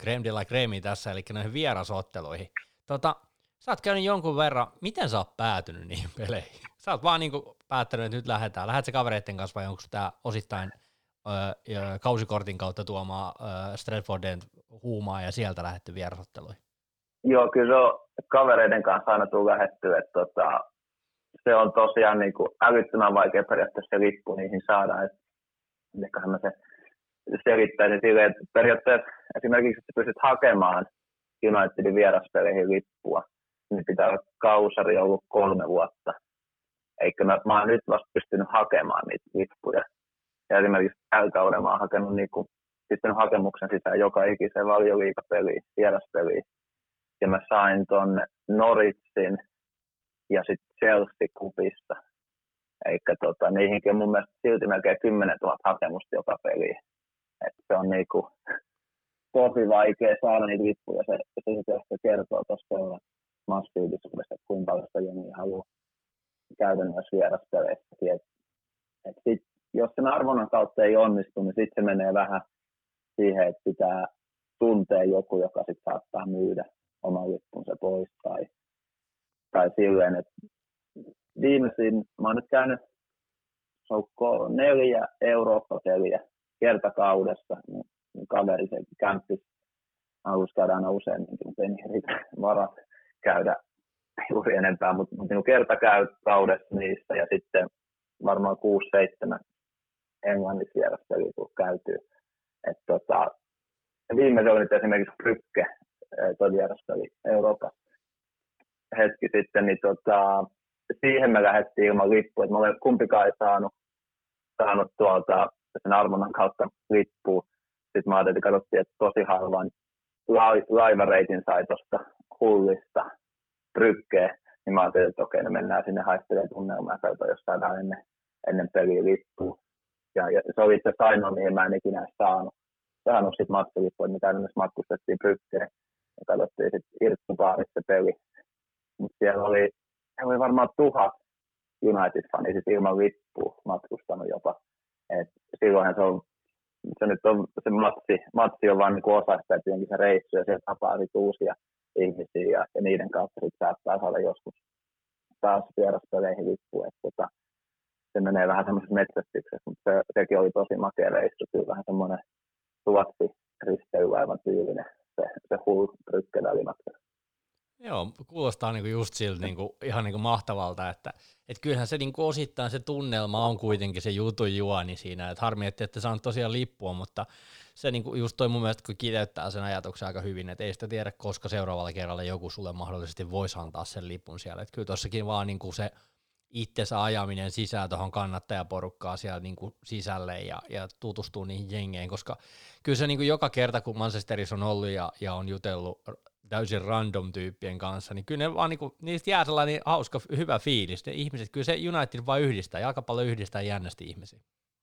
creme de la creme tässä, eli näihin vierasotteluihin. Tota, sä oot käynyt jonkun verran, miten sä oot päätynyt niihin peleihin? Sä oot vaan niin kuin päättänyt, että nyt lähdetään. Lähdet sä kavereiden kanssa vai onko tämä osittain ja kausikortin kautta tuomaan Stratfordin huumaa ja sieltä lähetty vierasotteluihin? Joo, kyllä se on kavereiden kanssa aina tullut lähetty, että tota, se on tosiaan niin kuin älyttömän vaikea periaatteessa se lippu niihin saada. Mitenköhän mä se selittäisin silleen, että periaatteessa esimerkiksi, että pystyt hakemaan Unitedin vieraspeleihin lippua, niin pitää olla kausari ollut kolme vuotta Eikä mä, mä oon nyt vasta pystynyt hakemaan niitä lippuja. Ja esimerkiksi tällä kaudella mä oon hakenut niin kuin, sitten hakemuksen sisään joka ikiseen valioliikapeliin, vieraspeliin. Ja mä sain ton Noritsin ja sitten Chelsea-kupista. Eikä tota, niihinkin on mun mielestä silti melkein 10 000 hakemusta joka peliin. Et se on niinku tosi vaikea saada niitä lippuja. Se, se, se kertoo tuosta massiivisuudesta, että kuinka paljon sitä jengi haluaa käytännössä vieraspeleissä. Et, et sit, jos sen arvonnan kautta ei onnistu, niin sitten se menee vähän siihen, että pitää tuntea joku, joka sitten saattaa myydä oman lippunsa pois tai, tai silleen, että viimeisin, mä oon nyt käynyt Soukko neljä Eurooppa-peliä kertakaudessa, niin, niin kaveri se kämppis. Halusi käydä aina useammin, mutta ei niin varat käydä juuri enempää, mutta, mutta niin kertakaudessa niistä ja sitten varmaan 6-7 englannissa vieraspeliä tullut käytyä. Et tota, viime oli esimerkiksi Brykke, tuo vieraspeli Euroopassa hetki sitten, niin tota, siihen me lähdettiin ilman lippua, että olemme kumpikaan ei saanut, saanut tuolta sen arvonnan kautta lippua. Sitten mä ajattelin, että katsottiin, että tosi harvan laivareitin sai tuosta hullista brykkeen, niin mä ajattelin, että okei, no mennään sinne haistelemaan tunnelmaa katsotaan, jos saadaan ennen, ennen peliä lippua. Ja, ja, se oli itse asiassa ainoa, mihin mä en ikinä saanut, saanut sit matkalippua, että me käytännössä matkustettiin brykkeen ja katsottiin sitten Irttubaarissa peli. Mutta siellä oli, siellä oli varmaan tuhat United-fani siis ilman lippua matkustanut jopa. Et silloinhan se on se nyt on, se matsi, matsi on vaan niin osa sitä, että se reissu ja siellä tapaa uusia ihmisiä ja, ja niiden kautta sitten saattaa saada joskus taas vieraspeleihin lippu. Tota, se menee vähän semmoisessa metsästyksessä, mutta se, sekin oli tosi makea reissu, kyllä vähän semmoinen tuotti risteilyaivan tyylinen se, se hull brykkevälimatka. Joo, kuulostaa niinku just siltä niinku, ihan niinku mahtavalta, että et kyllähän se niinku osittain se tunnelma on kuitenkin se jutun juoni siinä, että harmi, että ette saanut tosiaan lippua, mutta se niinku just toi mun mielestä, kun kiteyttää sen ajatuksen aika hyvin, että ei sitä tiedä, koska seuraavalla kerralla joku sulle mahdollisesti voisi antaa sen lipun siellä, että kyllä tossakin vaan niinku se itsensä ajaminen sisään tuohon kannattajaporukkaa siellä niinku sisälle ja, ja tutustuu niihin jengeihin, koska kyllä se niinku joka kerta, kun Manchesterissa on ollut ja, ja on jutellut täysin random tyyppien kanssa, niin kyllä ne vaan niinku, niistä jää sellainen hauska, hyvä fiilis. Ne ihmiset, kyllä se United vaan yhdistää, ja aika paljon yhdistää jännästi ihmisiä.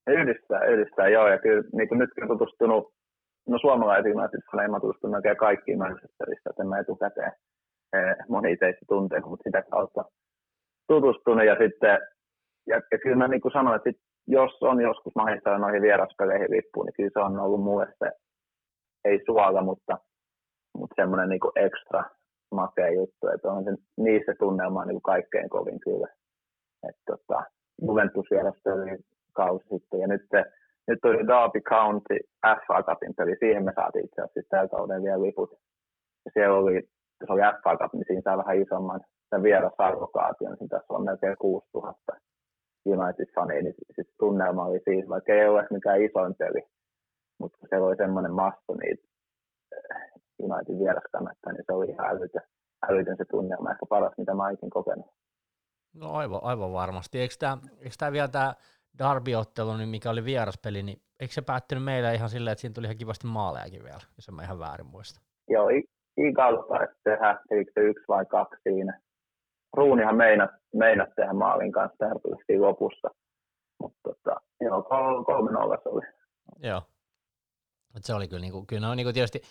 Yhdistää, yhdistää, joo, ja kyllä niin kuin nyt on tutustunut, no suomalaisiin Unitedissa mä tutustunut oikein kaikkiin Manchesterissa, että en mä etukäteen eh, moni teistä tuntenut, mutta sitä kautta tutustunut, ja sitten, ja, ja kyllä mä niin kuin sanoin, että sit, jos on joskus mahdollista noihin vieraspeleihin lippuun, niin kyllä se on ollut mulle se, ei suola, mutta mutta semmoinen niinku ekstra makea juttu, että on se, niissä tunnelma niinku kaikkein kovin kyllä. Et tota, Juventus oli kausi sitten ja nyt, nyt tuli Derby County FA Cupin peli, siihen me saatiin itse asiassa tällä kauden vielä liput. Ja siellä oli, se oli FA Cup, niin siinä saa vähän isomman sen vierasarvokaation, niin tässä on melkein 6000 United-fania, niin sit tunnelma oli siinä, vaikka ei ole mikään isoin peli, mutta se oli semmoinen masto niitä United vieraskannattaa, niin se oli ihan älytön, älytön se tunnelma, ehkä paras, mitä mä ikin kokenut. No aivan, aivan varmasti. Eikö tämä, eikö tämä vielä tämä Darby-ottelu, niin mikä oli vieraspeli, niin eikö se päättynyt meillä ihan silleen, että siinä tuli ihan kivasti maalejakin vielä, jos en mä ihan väärin muista? Joo, Igal taisi tehdä, eikö se yksi vai kaksi siinä. Ruunihan meinat, meinat tehdä maalin kanssa tähän lopussa. Mutta tota, joo, kolme nolla se oli. Joo. Et se oli kyllä, niinku, kyllä on niinku tietysti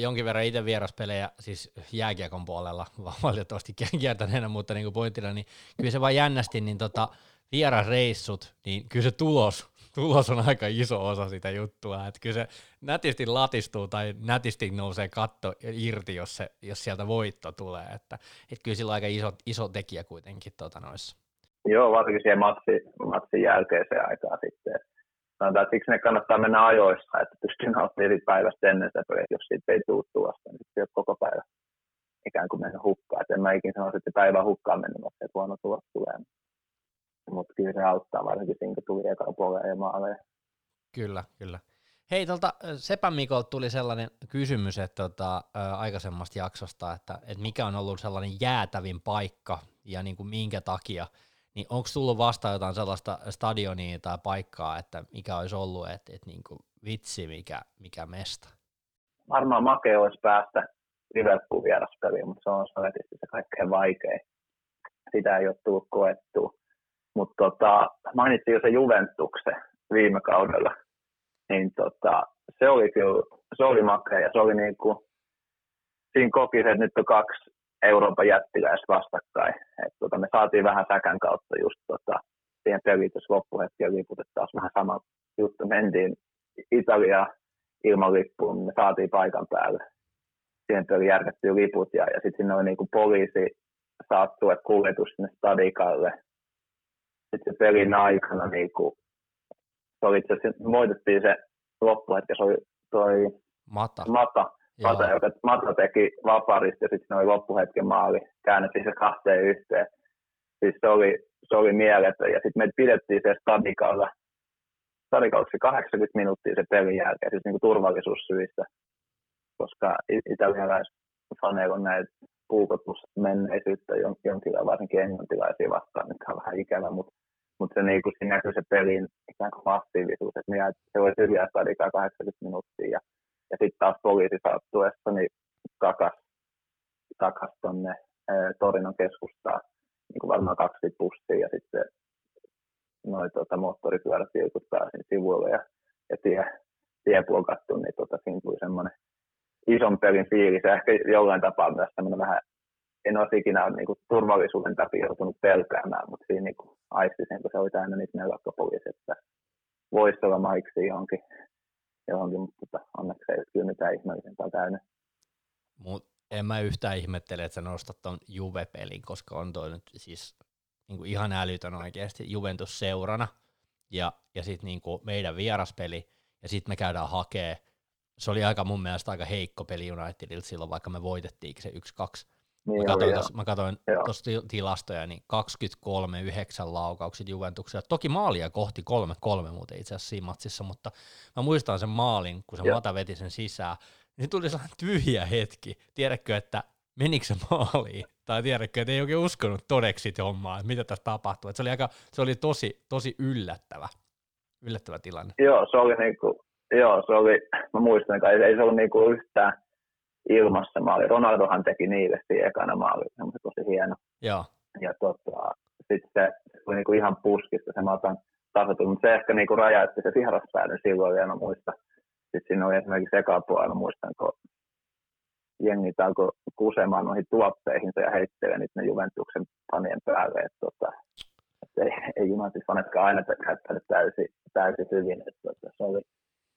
jonkin verran itse vieraspelejä, siis jääkiekon puolella valitettavasti kiertäneenä, mutta niin kuin pointtina, niin kyllä se vaan jännästi, niin tota, vierasreissut, niin kyllä se tulos, tulos on aika iso osa sitä juttua, että kyllä se nätisti latistuu tai nätisti nousee katto irti, jos, se, jos sieltä voitto tulee, että, että kyllä sillä on aika iso, iso tekijä kuitenkin tota noissa. Joo, varsinkin siihen matsin, matsin jälkeiseen aikaan sitten, sanotaan, että siksi ne kannattaa mennä ajoissa, että pystyy nauttimaan päivästä ennen sitä peliä, jos siitä ei tule tuosta, niin sitten koko päivä ikään kuin mennä hukkaan. Et en mä ikinä sanoisi, että päivä hukkaan mennyt, että huono tulos tulee. Mutta kyllä se auttaa, varsinkin siinä, kun tuli eka puolella ja maaleja. Kyllä, kyllä. Hei, tuolta Sepän Mikolta tuli sellainen kysymys että tota, aikaisemmasta jaksosta, että, että mikä on ollut sellainen jäätävin paikka ja niin kuin minkä takia niin onko tullut vastaan jotain sellaista stadionia tai paikkaa, että mikä olisi ollut, että, että niin kuin vitsi, mikä, mikä mesta? Varmaan makea olisi päästä Liverpool vieraspeliin, mutta se on sanotusti se kaikkein vaikein. Sitä ei ole tullut koettua. Mutta tota, mainittiin jo se Juventuksen viime kaudella, niin tota, se oli kyllä, se oli makea ja se oli niin kuin, siinä koki että nyt on kaksi Euroopan jättiläistä vastakkain. Et tota, me saatiin vähän säkän kautta just tota, siihen pelitys loppuhetki ja liput, että taas vähän sama juttu. Mentiin Italia ilman lippuun, niin me saatiin paikan päälle. Siihen peli järjestettiin liput ja, ja sitten sinne oli niinku poliisi saattue kuljetus sinne stadikalle. Sitten se pelin aikana niinku, se oli itse asiassa, voitettiin se loppuhetki, se oli toi Mata. Mata, Mata, joka Mata teki vaparista ja sitten oli loppuhetken maali, käännettiin se kahteen yhteen. Siis se oli, se oli mieletön ja sitten me pidettiin se stadikalla, stadikalla 80 minuuttia se pelin jälkeen, siis niin kuin turvallisuussyistä, koska italialaisfaneilla on näitä puukotusmenneisyyttä jonkinlailla, varsinkin englantilaisia vastaan, mikä on vähän ikävä, mutta mutta se, niin kuin, siinä näkyy se pelin ikään kuin massiivisuus, että minä, se voi tyhjää stadikaa 80 minuuttia ja ja sitten taas poliisi saattuessa niin takas, takas tuonne Torinon keskustaan niin kuin varmaan kaksi bussia ja sitten noin tota, moottoripyörät vilkuttaa siinä sivuilla ja, ja tie, tie blokattu, niin tota, siinä tuli semmoinen ison pelin fiilis ja ehkä jollain tapaa myös semmoinen vähän, en olisi ikinä niin kuin, turvallisuuden takia joutunut pelkäämään, mutta siinä niin kuin, aisti sen, kun se oli täynnä niitä nelokkapoliisi, että voisi olla maiksi johonkin johonkin, mutta tota, onneksi ei kyllä mitään ihmeellisempää täynnä. Mut en mä yhtään ihmettele, että sä nostat ton Juve-pelin, koska on toi nyt siis niin kuin ihan älytön oikeasti Juventus seurana, ja, ja sitten niin meidän vieraspeli, ja sitten me käydään hakee. Se oli aika mun mielestä aika heikko peli Unitedilta silloin, vaikka me voitettiin se 1-2. Niin mä, katsoin tos, mä katsoin tuossa tilastoja, niin 23 9 laukaukset Juventuksella. Toki maalia kohti 3-3 muuten itse asiassa siinä matsissa, mutta mä muistan sen maalin, kun se Joo. Mata veti sen sisään, niin tuli sellainen tyhjä hetki. Tiedätkö, että menikö se maaliin? Tai tiedätkö, että ei oikein uskonut todeksi hommaa, että mitä tässä tapahtuu. Että se oli, aika, se oli tosi, tosi yllättävä, yllättävä tilanne. Joo, se oli niinku, joo, se oli, mä muistan, että ei, ei se ollut niinku yhtään, ilmassa maali. Ronaldohan teki niille siinä ekana maali, se tosi hieno. Joo. Ja tota, sitten se, oli niinku ihan puskista se matan tasoitus, mutta se ehkä niinku rajaitti se vieraspäinen silloin vielä, muista. Sitten siinä oli esimerkiksi eka puolella, muistan, kun jengi alkoi kusemaan noihin tuotteihinsa ja heittelee niitä ne Juventuksen panien päälle. Että tota, et ei, ei United-fanetkaan aina käyttänyt täysin, täysin hyvin. Että tota, se oli,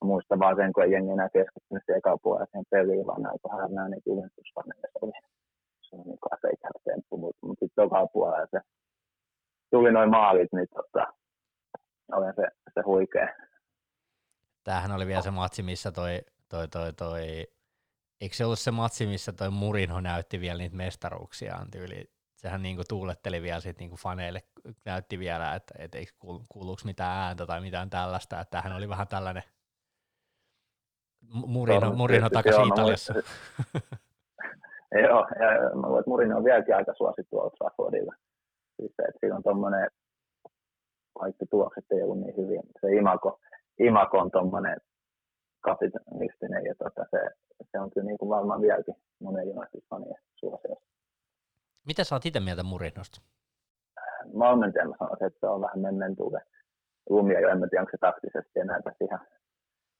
muistan vaan sen, kun ei jengi enää keskittynyt siihen eka puolella siihen peliin, vaan näin, kun hän näin Juventus-faneille. Se oli, se oli niin kuin ikävä temppu, mutta, mutta sitten toka puolella se tuli noin maalit, niin tota, oli se, se huikea. Tämähän oli vielä se matsi, missä toi, toi, toi, toi eikö se ollut se matsi, missä toi Murinho näytti vielä niitä mestaruuksiaan tyyli? Sehän niinku tuuletteli vielä sit niinku faneille, näytti vielä, että et eikö kuuluuko mitään ääntä tai mitään tällaista, että oli vähän tällainen Murino, Murino takaisin Italiassa. joo, ja mä luulen, että Murino on vieläkin aika suosittu Old Traffordilla. Siis se, että siinä on tommonen, kaikki tuokset ei ollut niin hyviä, mutta se imako, imako on tommonen kapitalistinen ja tota, se, se on kyllä niin kuin varmaan vieläkin monen United-fanien suosiossa. Mitä sä oot itse mieltä Murinosta? Valmentajana sanoisin, että se on vähän memmentuve lumia jo, en tiedä, onko se taktisesti enää tässä ihan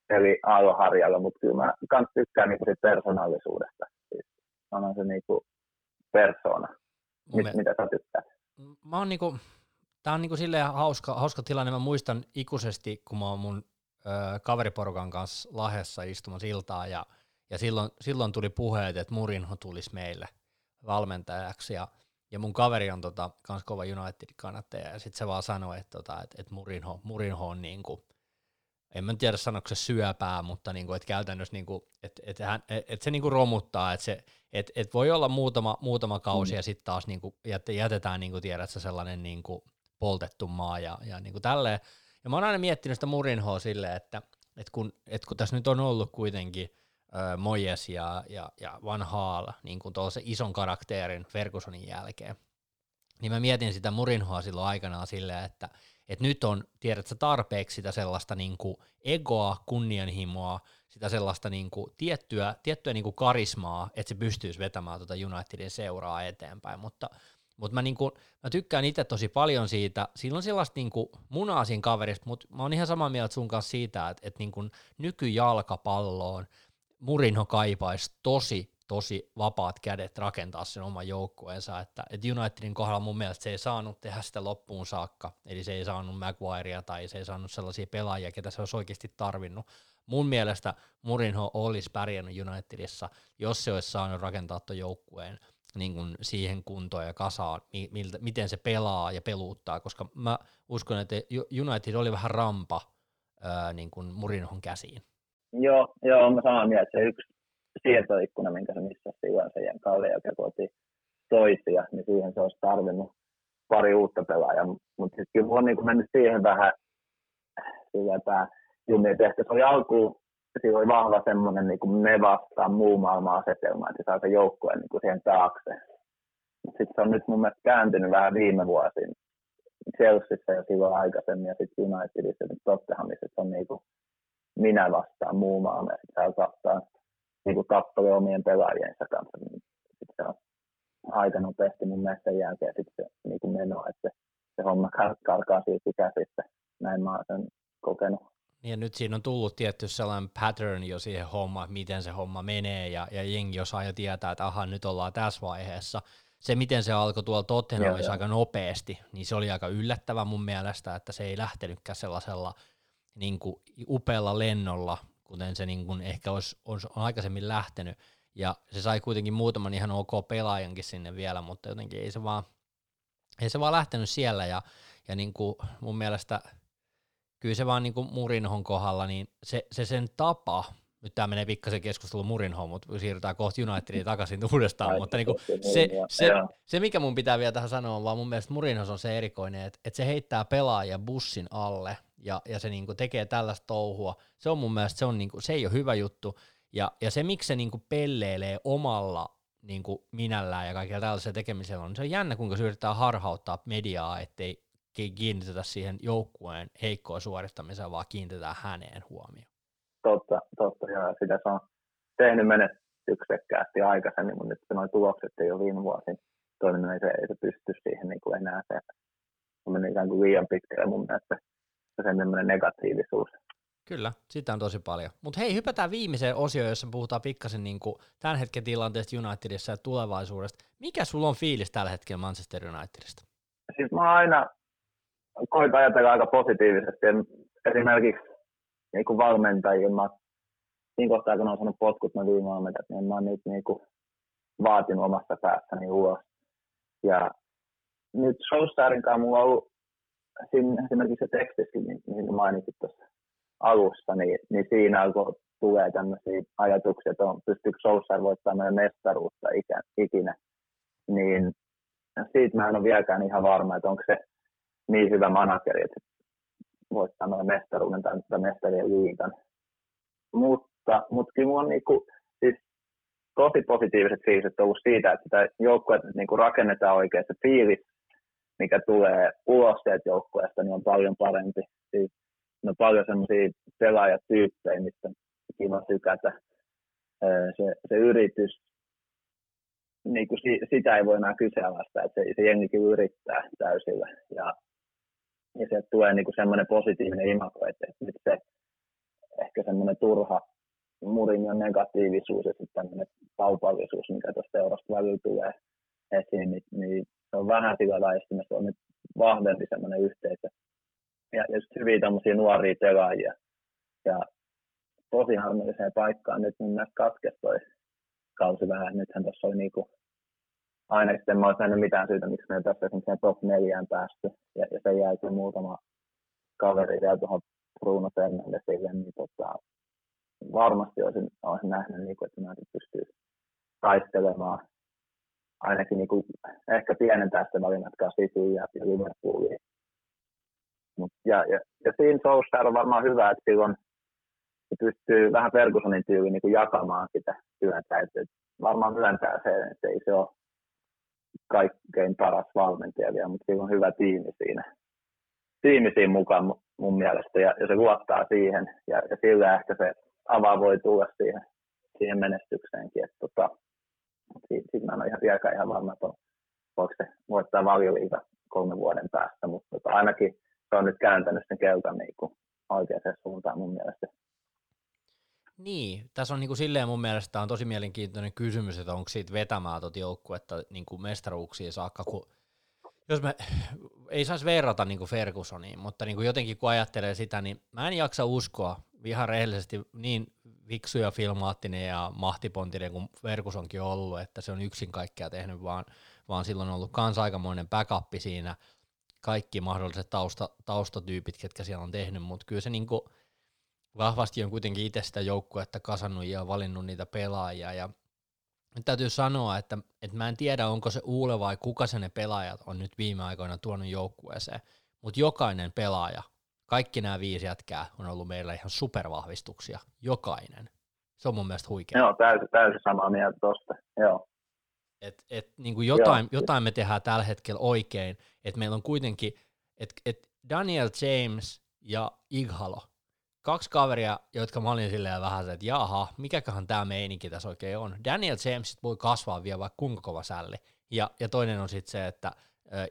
eli aaloharjalla, mutta kyllä mä kans tykkään niinku sit persoonallisuudesta. Siis on se niinku persona. Mit, mitä sä tykkäät? Mä oon niinku, tää on niinku silleen hauska, hauska tilanne. Mä muistan ikuisesti, kun mä oon mun ö, kaveriporukan kanssa Lahessa istumassa iltaa ja, ja silloin, silloin tuli puheet, että Murinho tulisi meille valmentajaksi ja, ja mun kaveri on tota, kans kova United-kannattaja ja sitten se vaan sanoi, että, tota, että, että Murinho, Murinho on niinku, en mä tiedä sanoiko se syöpää, mutta niinku, et käytännössä niinku, et, et, hän, et, et se niinku romuttaa, että se et, et voi olla muutama, muutama kausi mm. ja sitten taas niinku, jätetään niinku, tiedät sä sellainen niinku, poltettu maa ja, ja niinku tälleen. Ja mä oon aina miettinyt sitä Murinhoa silleen, että et kun, et kun tässä nyt on ollut kuitenkin äh, Mojes ja, ja, ja Van Haal niin kuin ison karakterin Fergusonin jälkeen, niin mä mietin sitä Murinhoa silloin aikanaan silleen, että, että nyt on, tiedätkö, tarpeeksi sitä sellaista niin kuin egoa, kunnianhimoa, sitä sellaista niin kuin tiettyä, tiettyä niin kuin karismaa, että se pystyisi vetämään tuota Unitedin seuraa eteenpäin, mutta mutta mä, niinku, mä tykkään itse tosi paljon siitä, siinä on sellaista niinku munaa siinä kaverista, mutta mä oon ihan samaa mieltä sun kanssa siitä, että et niinku nykyjalkapalloon Murinho kaipaisi tosi, tosi vapaat kädet rakentaa sen oman joukkueensa, että et Unitedin kohdalla mun mielestä se ei saanut tehdä sitä loppuun saakka, eli se ei saanut Maguirea tai se ei saanut sellaisia pelaajia, ketä se olisi oikeasti tarvinnut. Mun mielestä Murinho olisi pärjännyt Unitedissa, jos se olisi saanut rakentaa tuon joukkueen – niin kuin siihen kuntoon ja kasaan, miltä, miten se pelaa ja peluuttaa, koska mä uskon, että United oli vähän rampa ää, niin kuin Murinhon käsiin. Joo, joo, mä samaa mieltä, että se yksi siirtoikkuna, minkä se missä silloin sen kauden jälkeen kotiin toisia, niin siihen se olisi tarvinnut pari uutta pelaajaa, mutta sitten kyllä on niin mennyt siihen vähän sillä tämä Jumi, että ehkä se oli alkuun siinä oli vahva semmoinen niin me vastaan muu maailma asetelma, että saa se joukkue niin siihen taakse. Sitten se on nyt mun mielestä kääntynyt vähän viime vuosina. Chelseassa ja silloin aikaisemmin ja sitten Unitedissa ja Tottenhamissa, että on niin kuin minä vastaan muu maailma ja sitten niin tappele omien pelaajiensa kanssa. Niin sitten se on aika nopeasti mun mielestä sen jälkeen sitten se niin kuin meno, että se, se homma karkaa siitä käsistä. Näin mä oon sen kokenut. Ja nyt siinä on tullut tietty sellainen pattern jo siihen hommaan, miten se homma menee, ja, ja jengi osaa jo tietää, että aha, nyt ollaan tässä vaiheessa. Se, miten se alkoi tuolla Tottenhamissa aika nopeasti, niin se oli aika yllättävä mun mielestä, että se ei lähtenytkään sellaisella niin kuin upealla lennolla, kuten se niin kuin ehkä olisi, olisi on aikaisemmin lähtenyt. Ja se sai kuitenkin muutaman ihan ok pelaajankin sinne vielä, mutta jotenkin ei se vaan, ei se vaan lähtenyt siellä. Ja, ja niin kuin mun mielestä – kyllä se vaan niin kuin Murinhon kohdalla, niin se, se sen tapa, nyt tämä menee pikkasen keskustelu Murinhoon, mutta siirrytään kohta Unitediin takaisin uudestaan, Ai, mutta niin kuin se, se, se, mikä mun pitää vielä tähän sanoa, vaan mun mielestä Murinhos on se erikoinen, että, että se heittää pelaajia bussin alle ja, ja se niin kuin tekee tällaista touhua. Se on mun mielestä, se, on niin kuin, se ei ole hyvä juttu, ja, ja se miksi se niin kuin pelleilee omalla niin kuin minällään ja kaikilla tällaisella tekemisellä on, niin se on jännä, kuinka se yrittää harhauttaa mediaa, ettei kiinnitetä siihen joukkueen heikkoon suorittamiseen, vaan kiinnitetään häneen huomioon. Totta, totta joo. Sitä se on tehnyt menestyksekkäästi aikaisemmin, mutta nyt noin tulokset ei ole viime vuosina toiminut, ei se, ei se pysty siihen niin kuin enää. Se on ikään kuin liian pitkälle mun mielestä se semmoinen negatiivisuus. Kyllä, sitä on tosi paljon. Mutta hei, hypätään viimeiseen osioon, jossa puhutaan pikkasen niin kuin tämän hetken tilanteesta Unitedissa ja tulevaisuudesta. Mikä sulla on fiilis tällä hetkellä Manchester Unitedista? Siis mä aina koitan ajatella aika positiivisesti. Esimerkiksi niin kuin valmentajia, mä, siinä kohtaa kun olen saanut potkut mä viime valmentajat, niin mä oon niitä niin kuin vaatinut omassa päässäni ulos. Ja nyt Showstarin kanssa mulla on ollut siinä, esimerkiksi se tekstiskin, niin, mainitsit tuossa alussa, niin, niin siinä alkoi tulee tämmöisiä ajatuksia, että on, pystyykö Showstar voittamaan meidän mestaruutta ikinä, niin siitä mä en ole vieläkään ihan varma, että onko se niin hyvä manageri, että voittaa noin mestaruuden tai, tai mestarien liikan. Mutta, mutta kyllä mulla on niinku, siis tosi positiiviset fiiliset ollut siitä, että sitä joukkuetta niinku rakennetaan oikein se fiilis, mikä tulee ulos sieltä joukkueesta, niin on paljon parempi. Siis on paljon semmoisia pelaajatyyppejä, mistä kiva tykätä. Se, se yritys, niin kuin sitä ei voi enää kyseenalaistaa, että se, se jengikin yrittää täysillä. Ja ja sieltä tulee niin kuin semmoinen positiivinen imago, että, nyt se ehkä semmoinen turha Mourinhon negatiivisuus ja sitten tämmöinen kaupallisuus, mikä tuosta eurosta välillä tulee esiin, niin, niin se on vähän lailla, se on nyt vahvempi semmoinen yhteisö. Ja, ja just hyviä tämmöisiä nuoria pelaajia. Ja tosi harmilliseen paikkaan nyt mun mielestä katkesi toi kausi vähän. Nythän tuossa oli niinku aina sitten mä olisin mitään syytä, miksi me tässä esimerkiksi top neljään päästy. Ja, ja sen jälkeen muutama kaveri vielä tuohon Bruno Fernandesille, niin tota, varmasti olisin, olisin nähnyt, niin kuin, että mä pystyy taistelemaan ainakin niin kuin, ehkä pienentää sitä välimatkaa City ja, ja Liverpooliin. Mut, ja, ja, ja siinä Solskjaer on varmaan hyvä, että silloin se pystyy vähän Fergusonin tyyliin niin jakamaan sitä työtä. Että varmaan myöntää se, että ei se ole kaikkein paras valmentaja vielä, mutta sillä on hyvä tiimi siinä, tiimi siinä mukaan mun mielestä ja, ja se luottaa siihen ja, ja sillä ehkä se avaa voi tulla siihen, siihen menestykseenkin. Että tota, siitä, siitä mä en ole ihan, vieläkään ihan varma, että voiko se voittaa valioliiga kolmen vuoden päästä, mutta tota, ainakin se on nyt kääntänyt sen kelkan niin kuin oikeaan suuntaan mun mielestä. Niin, tässä on niin kuin silleen mun mielestä on tosi mielenkiintoinen kysymys, että onko siitä vetämää tuota joukkuetta niin kuin mestaruuksiin saakka, kun jos me ei saisi verrata niin kuin Fergusoniin, mutta niin kuin jotenkin kun ajattelee sitä, niin mä en jaksa uskoa ihan rehellisesti niin viksu ja filmaattinen ja mahtipontinen kuin Fergusonkin on ollut, että se on yksin kaikkea tehnyt, vaan, vaan silloin on ollut kans aikamoinen backup siinä, kaikki mahdolliset tausta, taustatyypit, ketkä siellä on tehnyt, mutta kyllä se niin kuin vahvasti on kuitenkin itse sitä joukkuetta kasannut ja valinnut niitä pelaajia ja nyt täytyy sanoa, että, että mä en tiedä, onko se Uule vai kuka se ne pelaajat on nyt viime aikoina tuonut joukkueeseen, mutta jokainen pelaaja, kaikki nämä viisi jätkää on ollut meillä ihan supervahvistuksia, jokainen. Se on mun mielestä huikea. Joo, täysin, täysin samaa mieltä tuosta, joo. Et, et, niin kuin jotain, joo. jotain me tehdään tällä hetkellä oikein, että meillä on kuitenkin, että et Daniel James ja Ighalo, kaksi kaveria, jotka mä olin silleen vähän se, että jaha, mikäköhän tämä meininki tässä oikein on. Daniel James voi kasvaa vielä vaikka kuinka kova sälli. Ja, ja toinen on sitten se, että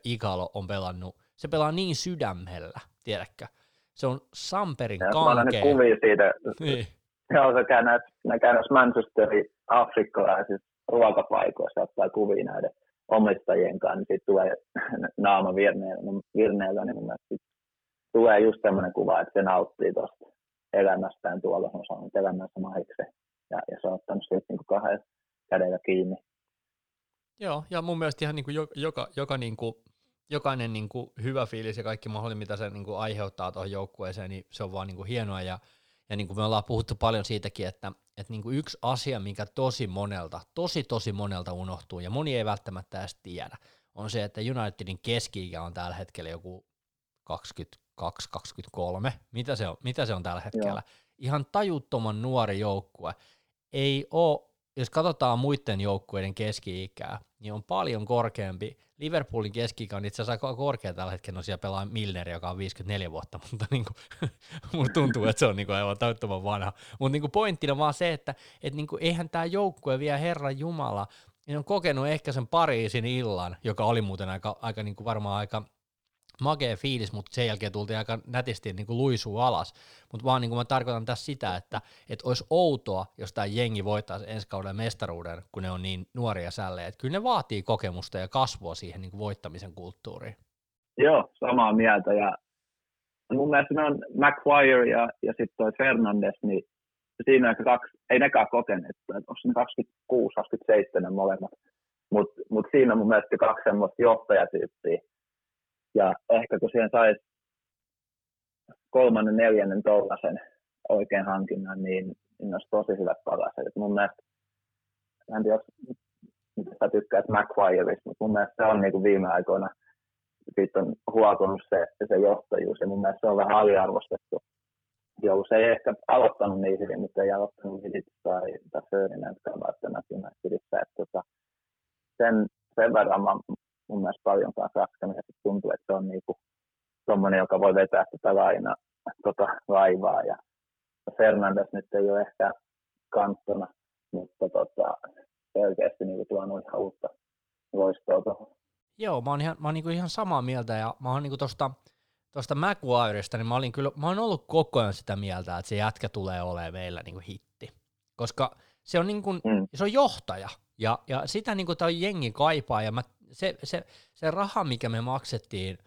Igalo on pelannut, se pelaa niin sydämellä, tiedätkö? Se on Samperin ja kankea. Mä kuvia siitä. Niin. Joo, se käy näissä, ne käy näissä Manchesterin afrikkalaisissa ruokapaikoissa, ottaa kuvia näiden omistajien kanssa, niin sitten tulee naama virneellä, virneellä niin mun tulee just tämmöinen kuva, että se nauttii tuosta elämästään tuolla, on saanut elämänsä mahikse ja, ja se on ottanut siitä niin kahden kädellä kiinni. Joo, ja mun mielestä ihan niin kuin joka, joka, joka niin kuin, jokainen niin kuin hyvä fiilis ja kaikki mahdollinen, mitä se niin kuin aiheuttaa tuohon joukkueeseen, niin se on vaan niin kuin hienoa. Ja, ja niin kuin me ollaan puhuttu paljon siitäkin, että, että niin kuin yksi asia, mikä tosi monelta, tosi tosi monelta unohtuu, ja moni ei välttämättä edes tiedä, on se, että Unitedin keski on tällä hetkellä joku 20 22-23, mitä se on, mitä se on tällä hetkellä. Joo. Ihan tajuttoman nuori joukkue. Ei ole, jos katsotaan muiden joukkueiden keski-ikää, niin on paljon korkeampi. Liverpoolin keski on itse asiassa korkea tällä hetkellä, no siellä pelaa Milner, joka on 54 vuotta, mutta niin kuin, musta tuntuu, että se on niin kuin aivan tajuttoman vanha. Mutta niin kuin pointtina vaan se, että et niin kuin, eihän tämä joukkue vielä Herran Jumala, niin on kokenut ehkä sen Pariisin illan, joka oli muuten aika, aika niin kuin varmaan aika makea fiilis, mutta sen jälkeen tultiin aika nätisti niin kuin luisuu alas. Mutta vaan niin kuin mä tarkoitan tässä sitä, että, että olisi outoa, jos tämä jengi voittaisi ensi kauden mestaruuden, kun ne on niin nuoria sällejä. Että kyllä ne vaatii kokemusta ja kasvua siihen niin kuin voittamisen kulttuuriin. Joo, samaa mieltä. Ja mun mielestä ne on McQuire ja, ja sitten toi Fernandes, niin siinä on kaksi, ei nekään kokeneet, että onko ne 26, 27 molemmat. Mutta mut siinä on mun mielestä kaksi semmoista johtajatyyppiä, ja ehkä kun siihen saisi kolmannen, neljännen tollasen oikein hankinnan, niin, niin olisi tosi hyvät palaset. Et mun mielestä, en tiedä, mitä sä tykkäät McQuireista, mutta mun mielestä se on niin kuin viime aikoina, siitä on huokunut se, se johtajuus, ja mun mielestä se on vähän aliarvostettu. Joo, se ei ehkä aloittanut niin hyvin, mutta ei aloittanut Vidic tai, tai Ferdinandkaan välttämättä Unitedissa. Tota, sen, sen verran mä mun mielestä paljon kanssa raskanut, että tuntuu, että se on niinku tommonen, joka voi vetää sitä laina, tota, laivaa, ja Fernandes nyt ei ole ehkä kanttona, mutta tota, selkeästi niinku tuonut ihan uutta loistoa. Joo, mä oon ihan, mä oon niinku ihan samaa mieltä, ja mä oon niinku tosta, tuosta Maguiresta, niin mä olin kyllä, mä oon ollut koko ajan sitä mieltä, että se jätkä tulee olemaan meillä niinku hitti. Koska se on, niinku, mm. se on johtaja, ja, ja sitä niinku tämä jengi kaipaa, ja mä se, se, se raha, mikä me maksettiin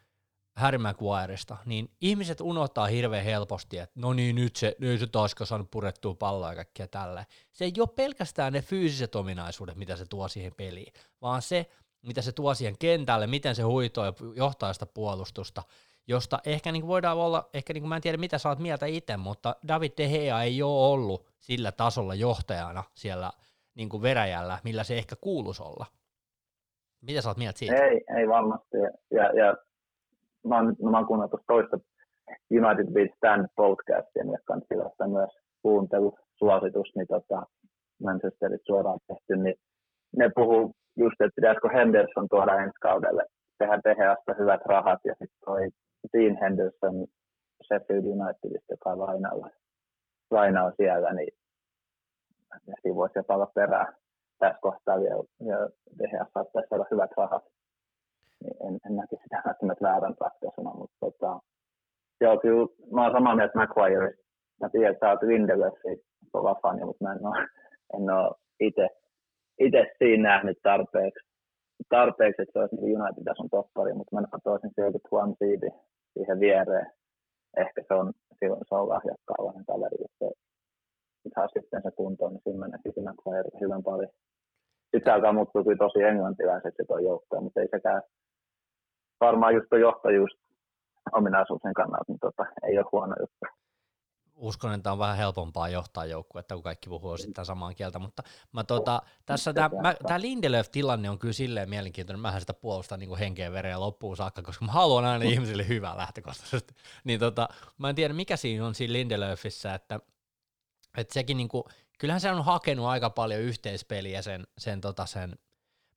Harry Maguiresta, niin ihmiset unohtaa hirveän helposti, että no niin, nyt se, nyt se taas saanut purettua palloa ja kaikkea tällä. Se ei ole pelkästään ne fyysiset ominaisuudet, mitä se tuo siihen peliin, vaan se, mitä se tuo siihen kentälle, miten se huitoo ja johtaa sitä puolustusta, josta ehkä niin voidaan olla, ehkä niin mä en tiedä mitä sä oot mieltä itse, mutta David De Gea ei ole ollut sillä tasolla johtajana siellä niin veräjällä, millä se ehkä kuuluisi olla. Mitä sä oot mieltä siitä? Ei, ei varmasti. Ja, ja mä oon, mä oon kuunnellut toista United Beat Stand podcastia, niin kannattaa myös kuuntelusuositus, niin tota, Manchesterit suoraan tehty, niin ne puhuu just, että pitäisikö Henderson tuoda ensi kaudelle, tehdä Deheasta hyvät rahat ja sitten toi Dean Henderson Sheffield Unitedista, joka on lainalla, lainalla siellä, niin siinä voisi jopa olla perää tässä kohtaa vielä, ja Dehea saattaisi saada hyvät rahat. Niin en, en näkisi sitä välttämättä väärän ratkaisuna, mutta tota, joo, kyllä mä oon samaa mieltä McQuireista. Mä tiedän, että sä oot Lindelöfin kova fani, mutta mä en ole, en ole itse, itse siinä nähnyt tarpeeksi, tarpeeksi, että se olisi niin United-tason toppari, mutta mä katsoisin sieltä Tuan Seedi siihen viereen. Ehkä se on, silloin se on lahjakkaavainen kaveri, jos se sitten se kuntoon, niin siinä menee McQuire hyvän paljon. Sitten alkaa muuttua kyllä tosi englantilaiseksi tuo joukkoja, mutta ei sekään varmaan just tuo johtajuus ominaisuuksien kannalta, niin tota, ei ole huono juttu. Uskon, että on vähän helpompaa johtaa joukkuetta, kun kaikki puhuu osittain samaa kieltä, mutta mä tota, tässä tämä Lindelöf-tilanne on kyllä silleen mielenkiintoinen, mähän sitä puolustan niin henkeen vereen loppuun saakka, koska mä haluan aina ihmisille hyvää lähtökohtaisesti, niin tota, mä en tiedä mikä siinä on siinä Lindelöfissä, että, että sekin niin kuin, kyllähän se on hakenut aika paljon yhteispeliä sen, sen, tota, sen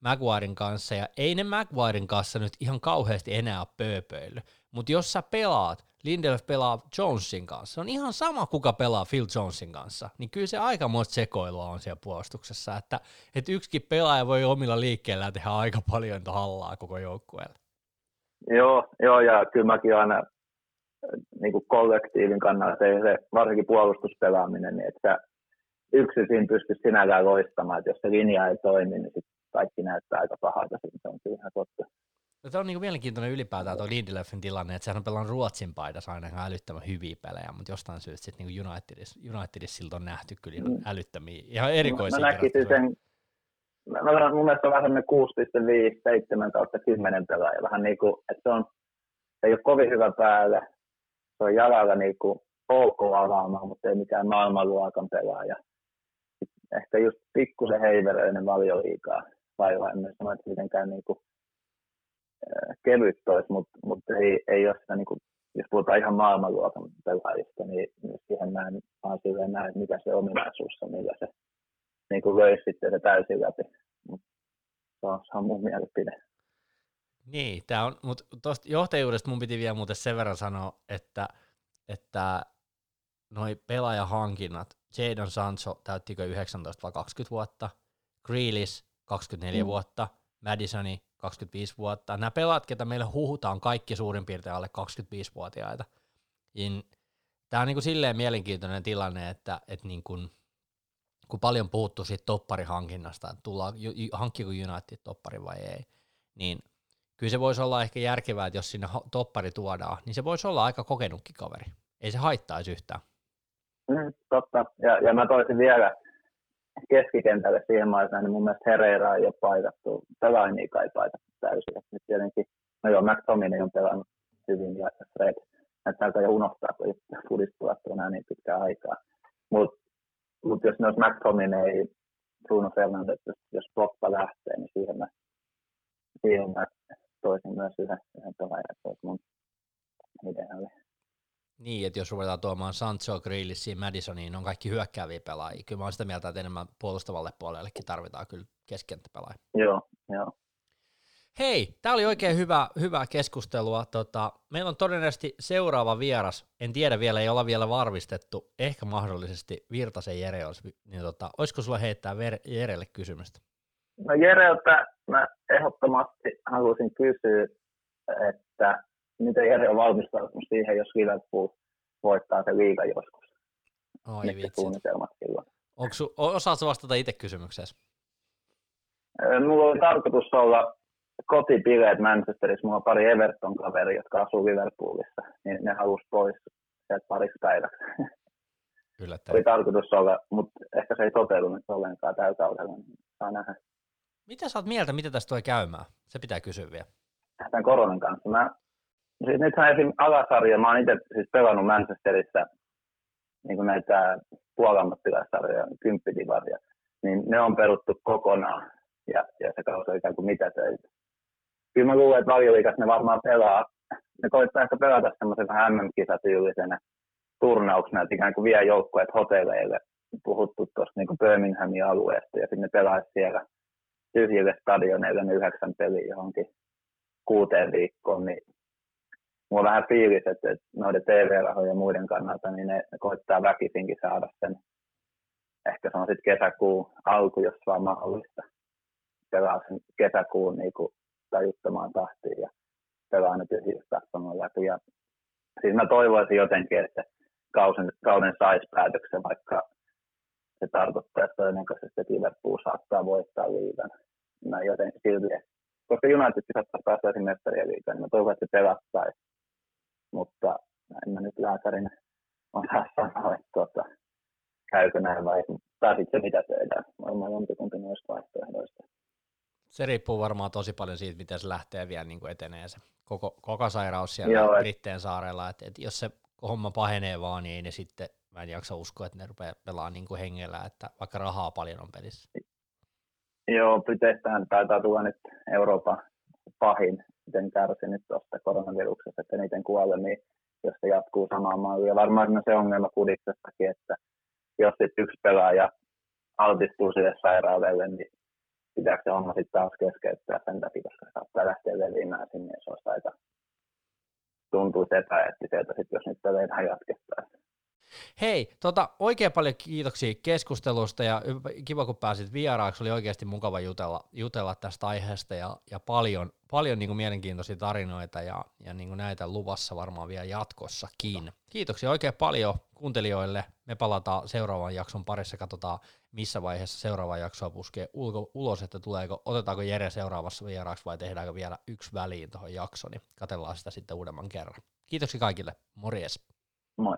Maguiren kanssa, ja ei ne Maguiren kanssa nyt ihan kauheasti enää pööpöily, mutta jos sä pelaat, Lindelöf pelaa Jonesin kanssa, on ihan sama kuka pelaa Phil Jonesin kanssa, niin kyllä se aikamoista sekoilua on siellä puolustuksessa, että, että yksikin pelaaja voi omilla liikkeellä tehdä aika paljon hallaa koko joukkueelle. Joo, joo, ja kyllä mäkin aina niin kuin kollektiivin kannalta, ei se varsinkin puolustuspelaaminen, niin että yksin siinä pystyisi sinällään loistamaan, että jos se linja ei toimi, niin sit kaikki näyttää aika pahalta, se on kyllä ihan totta. No, tämä on niin mielenkiintoinen ylipäätään tuo Lindelöfin tilanne, että sehän on pelannut Ruotsin paidassa aina ihan älyttömän hyviä pelejä, mutta jostain syystä sitten niin Unitedissa, Unitedissa siltä on nähty kyllä mm. älyttömiä, ihan erikoisia. Mä, mä näkisin sen, mä, mä, mun mielestä on vähän 6,5, 7 kautta 10 pelaaja, vähän niin kuin, että se on, se ei ole kovin hyvä päällä, se on jalalla niin kuin ok avaamaan, mutta ei mikään maailmanluokan pelaaja. Ehkä just pikkusen heiveröinen valioliikaa vaivaa, en myös sano, että mitenkään niin kuin kevyt tois, mutta, mutta ei, ei ole sitä, niin kuin, jos puhutaan ihan maailmanluokan pelaajista, niin, niin siihen näen, vaan silleen näen, mikä se ominaisuus on, millä se niin kuin löisi sitten se täysin läpi. Mut se, on, se on mun mielipide. Niin, tää on, mutta tuosta johtajuudesta mun piti vielä muuten sen verran sanoa, että, että noi pelaajahankinnat, Jadon Sancho täyttikö 19 vai 20 vuotta, Grealish 24 mm. vuotta, Madisoni 25 vuotta. Nämä pelaat, ketä meille huhutaan, kaikki suurin piirtein alle 25-vuotiaita. Niin tämä on niin kuin silleen mielenkiintoinen tilanne, että, että niin kuin, kun paljon puhuttu siitä topparihankinnasta, että tullaan, hankkiko United toppari vai ei, niin kyllä se voisi olla ehkä järkevää, että jos sinne toppari tuodaan, niin se voisi olla aika kokenutkin kaveri. Ei se haittaisi yhtään. Mm, totta. Ja, ja mä toisin vielä keskikentälle siihen maailmaan, niin mun mielestä Herrera ei ole paikattu, pelaajia ei paikattu täysin. Nyt tietenkin, no joo, McTominay on pelannut hyvin ja Fred näyttää jo unohtaa, kun fudista enää niin pitkään aikaa. Mutta mut jos myös McTominay, Bruno Fernandes, jos Pogba lähtee, niin siihen mä, siihen mä toisin myös yhden, yhden pelaajan, olisi mun ideaali. Niin, että jos ruvetaan tuomaan Sancho, Grealish, Madisoniin, on kaikki hyökkääviä pelaajia. Kyllä mä olen sitä mieltä, että enemmän puolustavalle puolellekin tarvitaan kyllä keskenttäpelaajia. Joo, joo. Hei, tämä oli oikein hyvä, hyvä keskustelua. Tota, meillä on todennäköisesti seuraava vieras. En tiedä vielä, ei olla vielä varmistettu. Ehkä mahdollisesti Virtasen Jere olisi. Niin tota, olisiko sulla heittää Ver- Jerelle kysymystä? No Jereltä mä ehdottomasti haluaisin kysyä, että miten Jere on valmistautunut siihen, jos Liverpool voittaa se liiga joskus. Oi Mitkä vitsi. suunnitelmat silloin? Onko osaatko vastata itse kysymykseen? Mulla oli tarkoitus olla kotipileet Manchesterissa. Mulla on pari Everton-kaveri, jotka asuu Liverpoolissa, niin ne halusi pois sieltä pariksi päiväksi. Yllättäen. oli tarkoitus olla, mutta ehkä se ei toteutunut ollenkaan tällä kaudella, niin saa nähdä. Mitä sä oot mieltä, mitä tästä tulee käymään? Se pitää kysyä vielä. Tämän koronan kanssa. Mä Siis nythän esim. alasarja, mä oon itse siis pelannut Manchesterissa niin kuin näitä puolammattilaissarjoja, kymppitivaria, niin ne on peruttu kokonaan ja, ja se on ikään kuin mitä töitä. Kyllä mä luulen, että valioliikassa ne varmaan pelaa, ne koittaa ehkä pelata semmoisen vähän MM-kisatyylisenä turnauksena, että ikään kuin vie joukkueet hotelleille, puhuttu tuosta niin Birminghamin alueesta ja sitten ne pelaisi siellä tyhjille stadioneille ne yhdeksän peliä johonkin kuuteen viikkoon, niin mulla on vähän fiilis, että, noiden TV-rahojen ja muiden kannalta, niin ne, koittaa väkisinkin saada sen, ehkä se on sitten kesäkuun alku, jos vaan mahdollista, pelaa sen kesäkuun niin kuin tajuttomaan tahtiin ja pelaa ne tyhjistä läpi. Ja, siis mä toivoisin jotenkin, että kauden, kauden saisi päätöksen, vaikka se tarkoittaa että todennäköisesti, Liverpool saattaa voittaa liigan. Mä jotenkin silti, koska United saattaa päästä mestarien liigaan, niin mä toivon, että se pelattaisi. Mutta en mä nyt lääkärin osaa sanoa, että tuota, käykö näin vai, se mitä tehdään. Varmaan jompikumpi noista vaihtoehdoista. Se riippuu varmaan tosi paljon siitä, miten se lähtee vielä niin kuin etenee se koko, koko sairaus siellä Joo, Britteen saarella. Et, et jos se homma pahenee vaan, niin ei ne sitten, mä en jaksa uskoa, että ne rupeaa pelaamaan niin kuin hengellä, että vaikka rahaa paljon on pelissä. Joo, Briteistähän taitaa tulla nyt Euroopan pahin, miten kärsi nyt tuosta koronaviruksesta, että niiden kuolee, niin jos se jatkuu samaan malliin. Ja varmaan se ongelma kudiksestakin, että jos sitten yksi pelaaja altistuu sille sairaudelle, niin pitääkö se homma sitten taas keskeyttää sen takia, koska se saattaa lähteä leviämään sinne, jos olisi aika epäeettiseltä, sit, jos niitä peleitä jatkettaisiin. Hei, tota, oikein paljon kiitoksia keskustelusta ja kiva kun pääsit vieraaksi, oli oikeasti mukava jutella, jutella tästä aiheesta ja, ja paljon, paljon niin kuin mielenkiintoisia tarinoita ja, ja niin kuin näitä luvassa varmaan vielä jatkossakin. Kiitoksia oikein paljon kuuntelijoille. Me palataan seuraavan jakson parissa, katsotaan missä vaiheessa seuraava jaksoa puskee ulko, ulos, että tuleeko, otetaanko Jere seuraavassa vieraaksi vai tehdäänkö vielä yksi väliin tuohon jaksoon, niin katsellaan sitä sitten uudemman kerran. Kiitoksia kaikille, morjes. Moi.